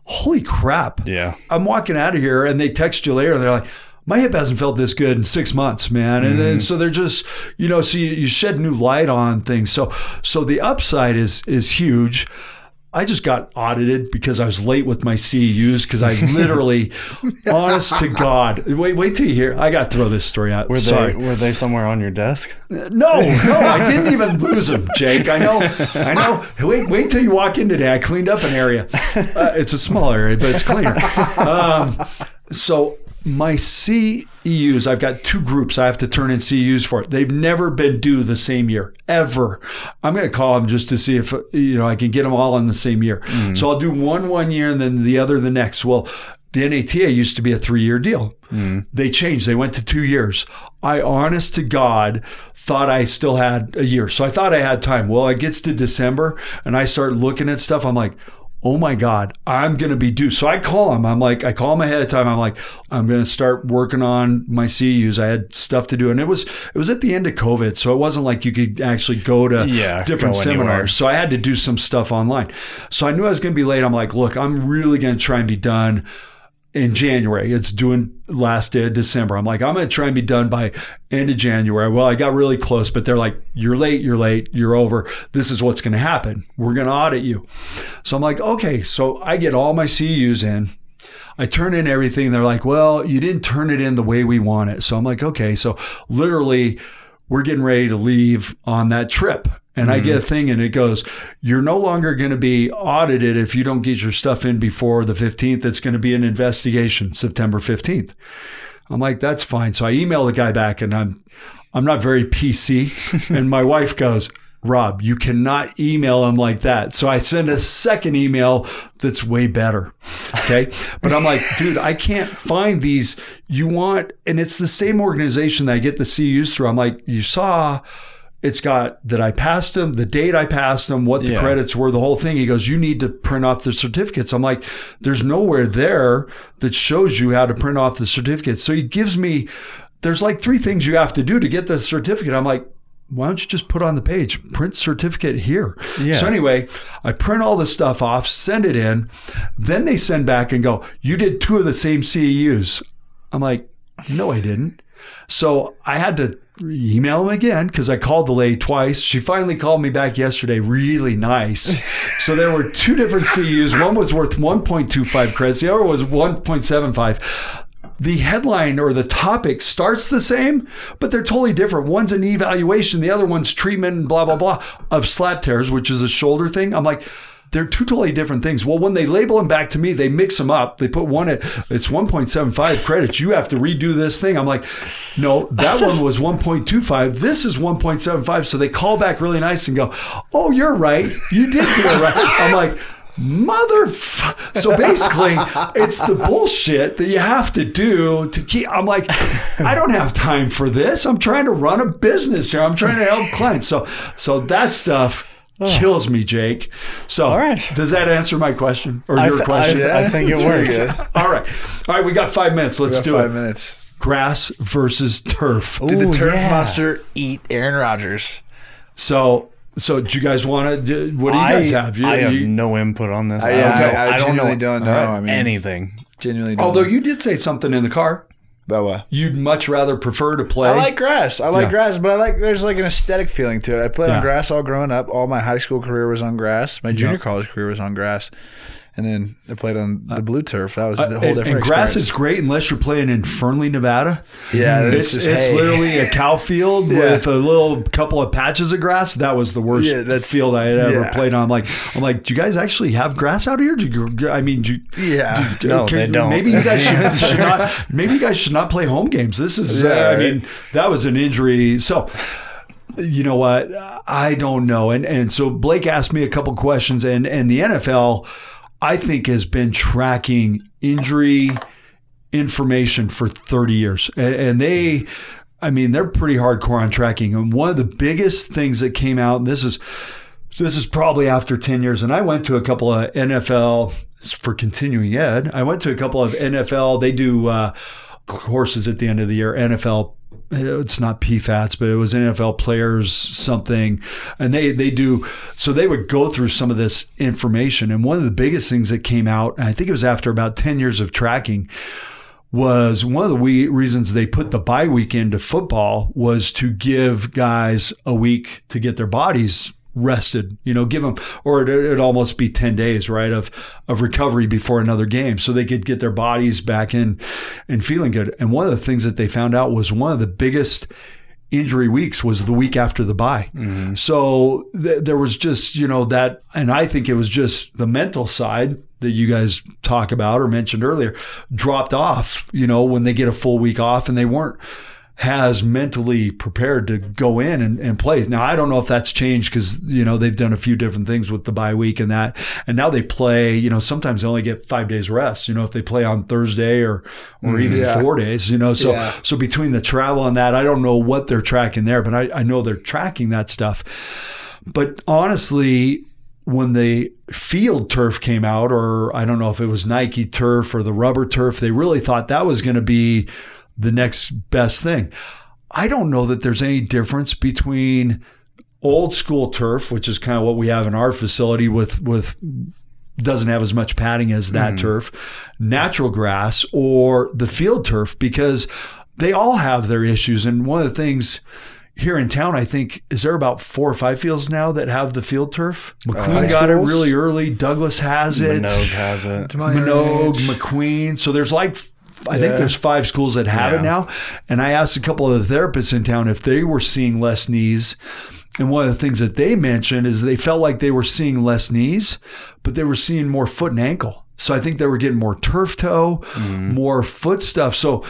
holy crap. Yeah. I'm walking out of here and they text you later and they're like, my hip hasn't felt this good in six months, man. And then so they're just, you know, so you, you shed new light on things. So so the upside is is huge. I just got audited because I was late with my CEUs because I literally, (laughs) honest to God, wait, wait till you hear. I got to throw this story out. Were Sorry. they were they somewhere on your desk? No, no, I didn't even lose them, Jake. I know, I know. Wait, wait till you walk in today. I cleaned up an area. Uh, it's a small area, but it's cleaner. Um, so my CEUs, I've got two groups I have to turn in CEUs for. They've never been due the same year ever. I'm going to call them just to see if you know I can get them all in the same year. Mm. So I'll do one one year and then the other the next. Well. The NATA used to be a three year deal. Mm. They changed. They went to two years. I, honest to God, thought I still had a year. So I thought I had time. Well, it gets to December and I start looking at stuff. I'm like, oh my God, I'm going to be due. So I call him. I'm like, I call him ahead of time. I'm like, I'm going to start working on my CUs. I had stuff to do. And it was, it was at the end of COVID. So it wasn't like you could actually go to Yeah, different go seminars. So I had to do some stuff online. So I knew I was going to be late. I'm like, look, I'm really going to try and be done in January. It's doing last day of December. I'm like, I'm going to try and be done by end of January. Well, I got really close, but they're like, you're late, you're late, you're over. This is what's going to happen. We're going to audit you. So I'm like, okay. So I get all my CEUs in. I turn in everything. They're like, well, you didn't turn it in the way we want it. So I'm like, okay. So literally, we're getting ready to leave on that trip. And I get a mm-hmm. thing and it goes, you're no longer going to be audited if you don't get your stuff in before the 15th. It's going to be an investigation September 15th. I'm like, that's fine. So I email the guy back and I'm, I'm not very PC. (laughs) and my wife goes, Rob, you cannot email him like that. So I send a second email that's way better. Okay. but I'm like, dude, I can't find these. You want, and it's the same organization that I get the CUs through. I'm like, you saw it's got that I passed them, the date I passed them, what the Yeah. credits were, the whole thing. He goes, You need to print off the certificates. I'm like, There's nowhere there that shows you how to print off the certificates. So he gives me, there's like three things you have to do to get the certificate. I'm like, why don't you just put on the page, print certificate here? Yeah. So anyway, I print all the stuff off, send it in. Then they send back and go, You did two of the same CEUs. I'm like, No, I didn't. So I had to email him again because I called the lady twice. She finally called me back yesterday, really nice. (laughs) So there were two different CEUs. One was worth 1.25 credits, the other was 1.75 the headline or the topic starts the same, but they're totally different. One's an evaluation, the other one's treatment, and blah, blah, blah, of slap tears, which is a shoulder thing. I'm like, they're two totally different things. Well, when they label them back to me, they mix them up. They put one at it's 1.75 credits. You have to redo this thing. I'm like, no, that one was 1.25. This is 1.75. So they call back really nice and go, oh, you're right. You did do it right. I'm like, mother. So basically, it's the bullshit that you have to do to keep. I'm like, I don't have time for this. I'm trying to run a business here. I'm trying to help clients. So, so that stuff kills me, Jake. So, All right. does that answer my question or I your th- question? I, I think it works. (laughs) All right, all right. We got five minutes. Let's Got do five it. minutes. Grass versus turf. Did the turf yeah. monster eat Aaron Rodgers? So, so do you guys want to? What do you I, guys have? You, I have you- no input on this. I- I, yeah, don't know. I- I I, don't know, don't know. I mean- anything. Genuinely. Don't although know. you did say something in the car, about what? you'd much rather prefer to play. I like grass. I like Yeah. grass, but I like there's like an aesthetic feeling to it. I played Yeah. on grass all growing up. All my high school career was on grass. My junior college career was on grass, and then I played on the blue turf. That was a Uh, whole and, different. and grass experience. is great unless you're playing in Fernley, Nevada. Yeah, it's it's it's, just hay. literally a cow field (laughs) Yeah. with a little couple of patches of grass. That was the worst Yeah, field I had ever yeah. played on. I'm like, I'm like, do you guys actually have grass out here? Do you, I mean, do you, Yeah. do- No, okay, they don't. Maybe you guys should, (laughs) should not. Maybe you guys should not play home games. This is. uh, Yeah, I mean, that was an injury. So. You know what? I don't know. And and so Blake asked me a couple questions, and and the NFL, I think, has been tracking injury information for 30 years. And, and they, I mean, they're pretty hardcore on tracking. And one of the biggest things that came out, and this is, this is probably after 10 years, and I went to a couple of NFL for continuing ed. I went to a couple of NFL, they do uh, courses at the end of the year, NFL it's not PFATs, but it was NFL players something, and they they do so they would go through some of this information, and one of the biggest things that came out, and I think it was after about ten years of tracking, was one of the we- reasons they put the bye week into football was to give guys a week to get their bodies rested, you know, give them, or it, it'd almost be 10 days, right, of, of recovery before another game so they could get their bodies back in and feeling good. And one of the things that they found out was one of the biggest injury weeks was the week after the bye. Mm-hmm. So th- there was just, you know, that, and I think it was just the mental side that you guys talk about or mentioned earlier dropped off, you know, when they get a full week off and they weren't has mentally prepared to go in and, and play. Now, I don't know if that's changed because, you know, they've done a few different things with the bye week and that. And now they play, you know, sometimes they only get five days rest, you know, if they play on Thursday or, or mm, even Yeah. four days, you know. So, Yeah. so between the travel and that, I don't know what they're tracking there, but I, I know they're tracking that stuff. But honestly, when the field turf came out, or I don't know if it was Nike turf or the rubber turf, they really thought that was going to be the next best thing. I don't know that there's any difference between old school turf, which is kind of what we have in our facility with with doesn't have as much padding as that mm. turf, natural grass or the field turf because they all have their issues. And one of the things here in town, I think, is there about four or five fields now that have the field turf. McQueen uh, high got it really early. Douglas has it. Manogue has it. Manogue, McQueen. So there's like, I think Yeah. there's five schools that have it now. And I asked a couple of the therapists in town if they were seeing less knees. And one of the things that they mentioned is they felt like they were seeing less knees, but they were seeing more foot and ankle. So I think they were getting more turf toe, mm-hmm. more foot stuff. So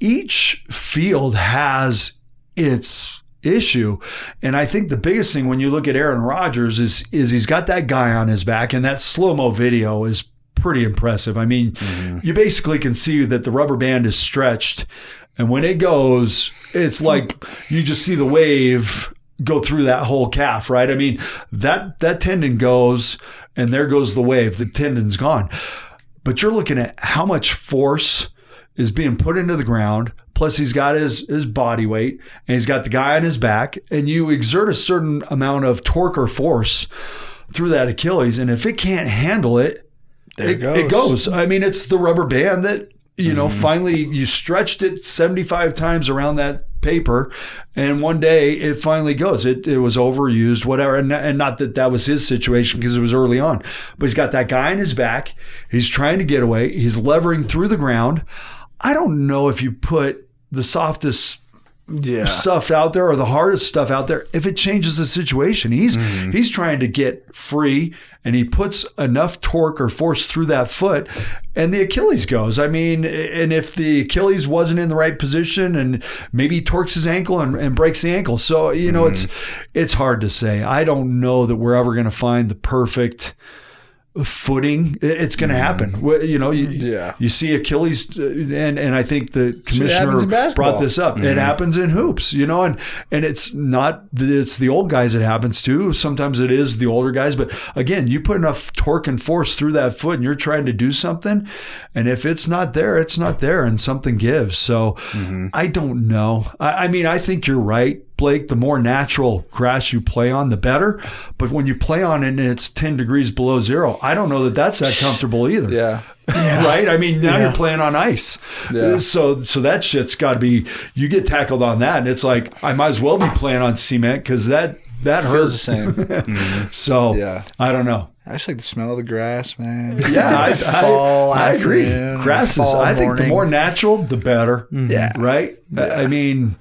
each field has its issue. And I think the biggest thing when you look at Aaron Rodgers is is he's got that guy on his back and that slow-mo video is pretty impressive. I mean, mm-hmm. you basically can see that the rubber band is stretched and when it goes, it's like you just see the wave go through that whole calf, right? I mean, that that tendon goes and there goes the wave. The tendon's gone. But you're looking at how much force is being put into the ground. Plus, he's got his his body weight, and he's got the guy on his back, and you exert a certain amount of torque or force through that Achilles, and if it can't handle it, There it, it it goes. goes. I mean, it's the rubber band that you know. Finally, you stretched it seventy five times around that paper, and one day it finally goes. It it was overused, whatever, and, and not that that was his situation because it was early on, but he's got that guy on his back. He's trying to get away. He's levering through the ground. I don't know if you put the softest Yeah. stuff out there or the hardest stuff out there if it changes the situation he's mm-hmm. he's trying to get free and he puts enough torque or force through that foot and the achilles goes. I mean and if the achilles wasn't in the right position and maybe he torques his ankle and, and breaks the ankle. So you know it's mm-hmm. it's hard to say. I don't know that we're ever going to find the perfect footing, it's going to happen. You know, you, Yeah. you see Achilles, uh, and and I think the commissioner brought this up. It happens in hoops, you know, and and it's not that it's the old guys it happens to. Sometimes it is the older guys, but again, you put enough torque and force through that foot, and you're trying to do something, and if it's not there, it's not there, and something gives. So I don't know. I, I mean, I think you're right. Blake, the more natural grass you play on, the better. But when you play on it and it's 10 degrees below zero, I don't know that that's that comfortable either Yeah. right? I mean, now you're playing on ice, Yeah. so so that shit's got to be. You get tackled on that, and it's like I might as well be playing on cement because that that Feels the hurts. same. (laughs) Mm-hmm. So Yeah. I don't know. I just like the smell of the grass, man. Yeah, I, (laughs) Fall I, I agree. afternoon, Grass is. I think the more natural, the better. Mm-hmm. Yeah. Right. I I mean,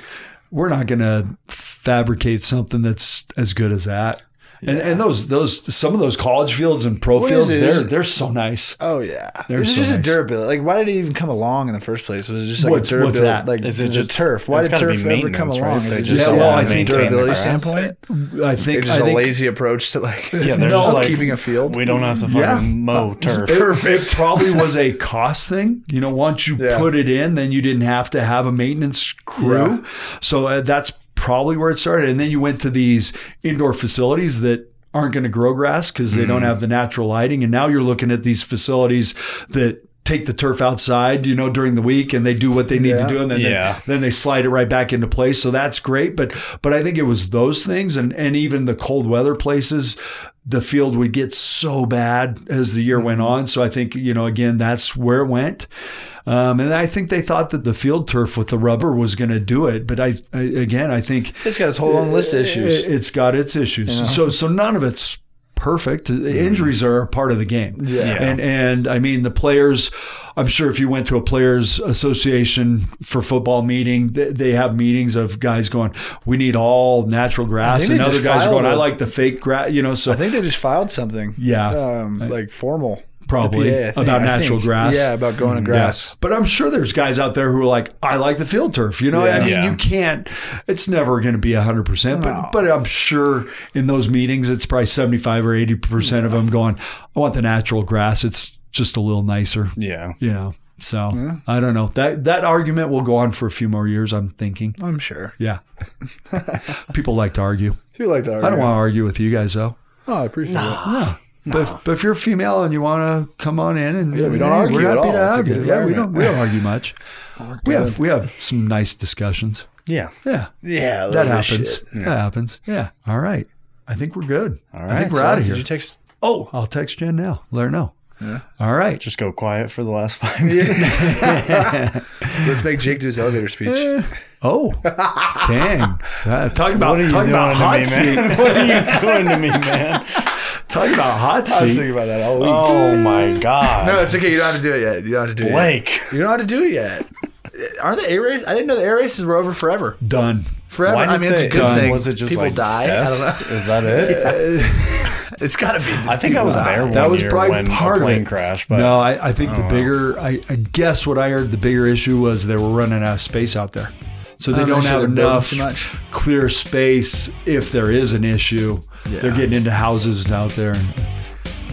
we're not going to fabricate something that's as good as that. And, and those those some of those college fields and pro What fields, they're they're so nice. Oh yeah, They're it's so just a nice. durability. Like, why did it even come along in the first place? Was it just like What's- a what's that? Like, Is it the just- turf? Why it's did turf ever come maintenance, right? along? Is it just just Yeah, a well, I think- durability standpoint? I think It's just I a think lazy approach to like (laughs) Yeah, they're (laughs) just like keeping a field. We don't have to fucking Yeah. mow turf. It, it probably was a cost thing. You know, once you Yeah. put it in, then you didn't have to have a maintenance crew. So uh, that's probably where it started. And then you went to these indoor facilities that aren't going to grow grass because they Mm-hmm. don't have the natural lighting. And now you're looking at these facilities that take the turf outside, you know, during the week and they do what they need Yeah. to do and then Yeah. they, then they slide it right back into place. So that's great, but but I think it was those things and and even the cold weather places the field would get so bad as the year went on. So I think, you know, again, that's where it went. Um, and I think they thought that the field turf with the rubber was going to do it. But I, I, again, I think It's got its whole own list of issues. it- It's got its issues. So, so none of it's perfect. Injuries are a part of the game. Yeah. And, and I mean, the players, I'm sure if you went to a players association for football meeting, they, they have meetings of guys going, we need all natural grass. And other guys are filed going, I a- like the fake grass, you know, so I think they just filed something. Yeah. um, like formal, Probably, PA, I think- about natural think. grass. Yeah, about going to mm, grass. Yeah. But I'm sure there's guys out there who are like, I like the field turf. You know, I mean, Yeah. you can't, it's never going to be 100%. But, but I'm sure in those meetings, it's probably 75 or 80% of them going, I want the natural grass. It's just a little nicer. Yeah. You know, so I don't know. That, that argument will go on for a few more years, I'm thinking. I'm sure. Yeah. (laughs) People like to argue. You like that? I don't want to argue with you guys, though. Oh, I appreciate it. Yeah. But, if, but if you're a female and you want to come on in and Yeah, we don't hey, argue we're at happy all. to have you. Yeah, we don't we don't argue much. We have we have some nice discussions. Yeah. Yeah, Yeah, that happens. That happens. Yeah. All right. I think we're good. I think we're so out of here. Did you text? oh, I'll text Jen now. Let her know. All right. Just go quiet for the last five minutes. (laughs) Let's make Jake do his elevator speech. Oh, dang! (laughs) Uh, talking about What are you talking about hot me, seat. (laughs) what are you doing to me, man? Talking about hot I was seat. thinking about that all week. Oh my god. No, it's okay. You don't have to do it yet. You don't have to do it. Blake. Yet. You don't have to do it yet. Aren't the air races? I didn't know the air races were over forever. Done. Forever. Why I did mean, it's a they- good Done. thing. Was it just people like die? I don't know. Is that it? (laughs) It's got to be. I think I was there one That was year probably when part a of plane it. crashed. But no, I, I think the bigger, I, I guess what I heard, the bigger issue was they were running out of space out there. So they Oh, don't they have should've enough too much. clear space if there is an issue. They're getting into houses out there. And,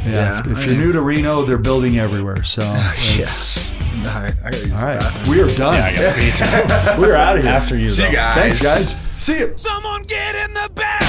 yeah, Yeah, if I you're new to Reno, they're building everywhere. So (laughs) oh, it's, All right, I gotta use all right, we are done. I got. (laughs) We're out of here. After you, See you guys. Thanks, guys. See you. Someone get in the best,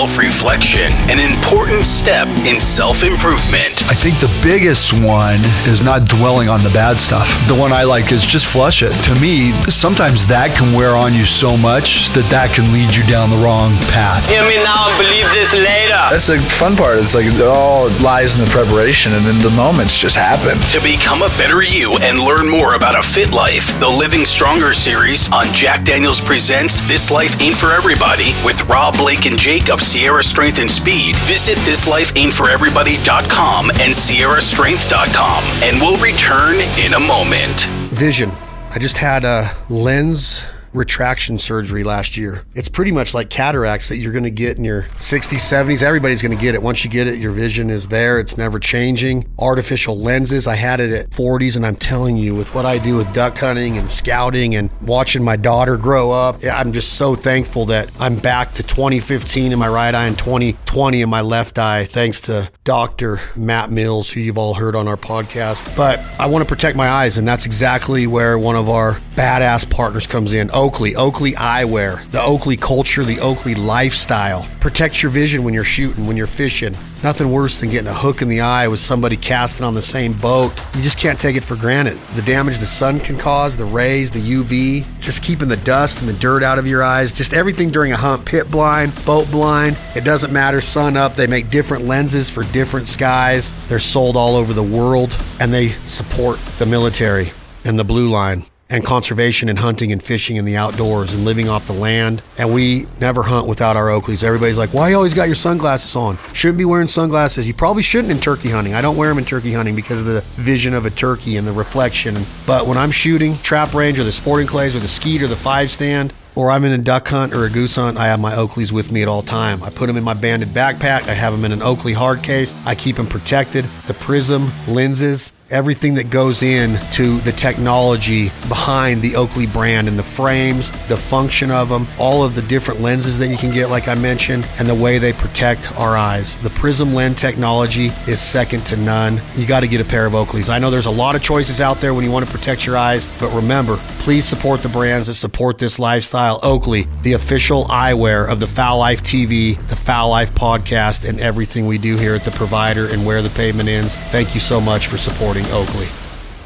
self reflection, an important step in self improvement. I think the biggest one is not dwelling on the bad stuff. The one I like is just flush it. To me, sometimes that can wear on you so much that that can lead you down the wrong path. Hear me now and believe this later. That's the fun part. It's like it all lies in the preparation, and then the moments just happen. To become a better you and learn more about a fit life, the Living Stronger series on Jack Daniels presents This Life Ain't For Everybody with Rob Blake and Jake of Sierra Strength and Speed. Visit thislifeaintforeverybody.com and sierrastrength.com, and we'll return in a moment. Vision. I just had a lens retraction surgery last year. It's pretty much like cataracts that you're going to get in your 60s, 70s. Everybody's going to get it. Once you get it, your vision is there. It's never changing. Artificial lenses. I had it at 40s, and I'm telling you, with what I do with duck hunting and scouting and watching my daughter grow up, I'm just so thankful that I'm back to 2015 in my right eye and 2020 in my left eye, thanks to Dr. Matt Mills, who you've all heard on our podcast. But I want to protect my eyes, and that's exactly where one of our badass partners comes in. Oakley, Oakley Eyewear, the Oakley culture, the Oakley lifestyle. Protect your vision when you're shooting, when you're fishing. Nothing worse than getting a hook in the eye with somebody casting on the same boat. You just can't take it for granted. The damage the sun can cause, the rays, the UV, just keeping the dust and the dirt out of your eyes, just everything during a hunt, pit blind, boat blind. It doesn't matter, sun up. They make different lenses for different skies. They're sold all over the world and they support the military and the blue line and conservation and hunting and fishing in the outdoors and living off the land. And we never hunt without our Oakleys. Everybody's like, why you always got your sunglasses on? Shouldn't be wearing sunglasses. You probably shouldn't in turkey hunting. I don't wear them in turkey hunting because of the vision of a turkey and the reflection. But when I'm shooting trap range or the sporting clays or the skeet or the five stand, or I'm in a duck hunt or a goose hunt, I have my Oakleys with me at all time. I put them in my banded backpack. I have them in an Oakley hard case. I keep them protected. The prism lenses, everything that goes in to the technology behind the Oakley brand and the frames, the function of them, all of the different lenses that you can get, like I mentioned, and the way they protect our eyes. The Prism lens technology is second to none. You got to get a pair of Oakleys. I know there's a lot of choices out there when you want to protect your eyes, but remember, please support the brands that support this lifestyle. Oakley, the official eyewear of the Fowl Life TV, the Fowl Life podcast, and everything we do here at the provider and where the pavement ends. Thank you so much for supporting Oakley.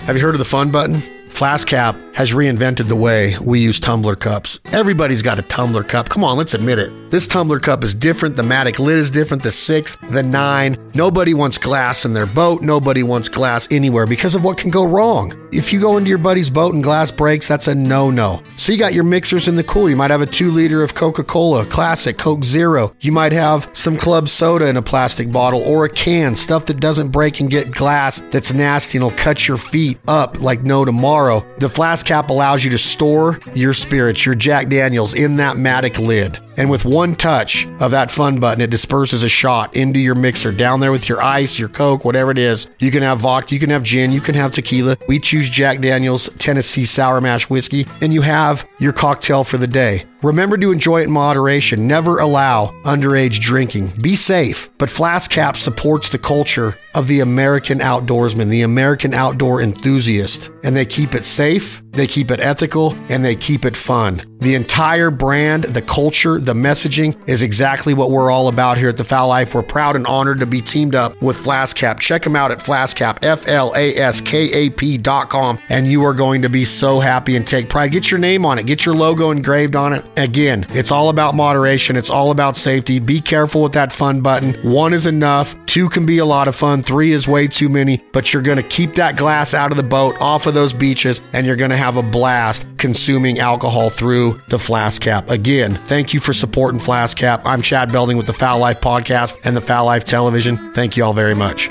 Have you heard of the fun button? Flaskap has reinvented the way we use tumbler cups. Everybody's got a tumbler cup. Come on, let's admit it. This tumbler cup is different. The Matic lid is different. The six, the nine. Nobody wants glass in their boat. Nobody wants glass anywhere because of what can go wrong. If you go into your buddy's boat and glass breaks, that's a no no. So you got your mixers in the cooler. You might have a two liter of Coca Cola, classic, Coke Zero. You might have some club soda in a plastic bottle or a can, stuff that doesn't break and get glass that's nasty and will cut your feet up like no tomorrow. The flask cap allows you to store your spirits, your Jack Daniels, in that Matic lid. And with one touch of that fun button, it disperses a shot into your mixer down there with your ice, your Coke, whatever it is. You can have vodka, you can have gin, you can have tequila. We choose Jack Daniels Tennessee Sour Mash Whiskey, and you have your cocktail for the day. Remember to enjoy it in moderation. Never allow underage drinking. Be safe. But Flaskap supports the culture of the American outdoorsman, the American outdoor enthusiast. And they keep it safe, they keep it ethical, and they keep it fun. The entire brand, the culture, the messaging is exactly what we're all about here at the Fowl Life. We're proud and honored to be teamed up with Flaskap. Check them out at Flaskap, F L A S K A P dot com, and you are going to be so happy and take pride. Get your name on it, get your logo engraved on it. Again, it's all about moderation, it's all about safety. Be careful with that fun button. One is enough, two can be a lot of fun, three is way too many, but you're going to keep that glass out of the boat, off of those beaches, and you're going to have a blast consuming alcohol through the Flaskap. Again, thank you for supporting Flaskap. I'm Chad Belding with the Fowl Life Podcast and the Fowl Life Television. Thank you all very much.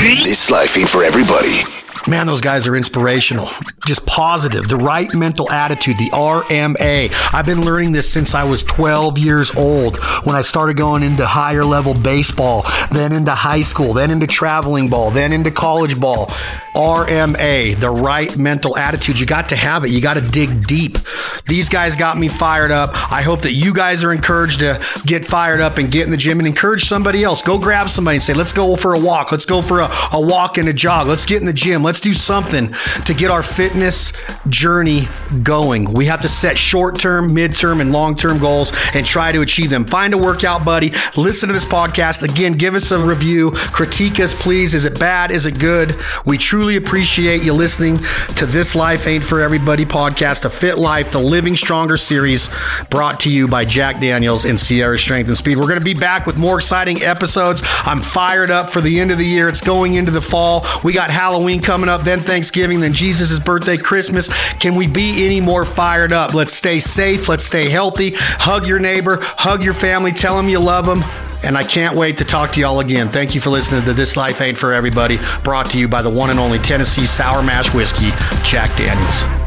This life ain't for everybody. Man, those guys are inspirational. Just positive, the right mental attitude, the RMA. I've been learning this since I was 12 years old when I started going into higher level baseball, then into high school, then into traveling ball, then into college ball. RMA, the right mental attitude. You got to have it. You got to dig deep. These guys got me fired up. I hope that you guys are encouraged to get fired up and get in the gym and encourage somebody else. Go grab somebody and say, let's go for a walk. Let's go for a, a walk and a jog. Let's get in the gym. Let's do something to get our fitness journey going. We have to set short term, mid term, and long term goals and try to achieve them. Find a workout buddy. Listen to this podcast. Again, give us a review. Critique us, please. Is it bad? Is it good? We truly appreciate you listening to This Life Ain't For Everybody podcast, a fit life, the Living Stronger series brought to you by Jack Daniels and Sierra Strength and Speed. We're going to be back with more exciting episodes. I'm fired up for the end of the year. It's going into the fall. We got Halloween coming up, then Thanksgiving, then Jesus' birthday, Christmas. Can we be any more fired up? Let's stay safe. Let's stay healthy. Hug your neighbor, hug your family, tell them you love them. And I can't wait to talk to y'all again. Thank you for listening to This Life Ain't For Everybody, brought to you by the one and only Tennessee Sour Mash Whiskey, Jack Daniels.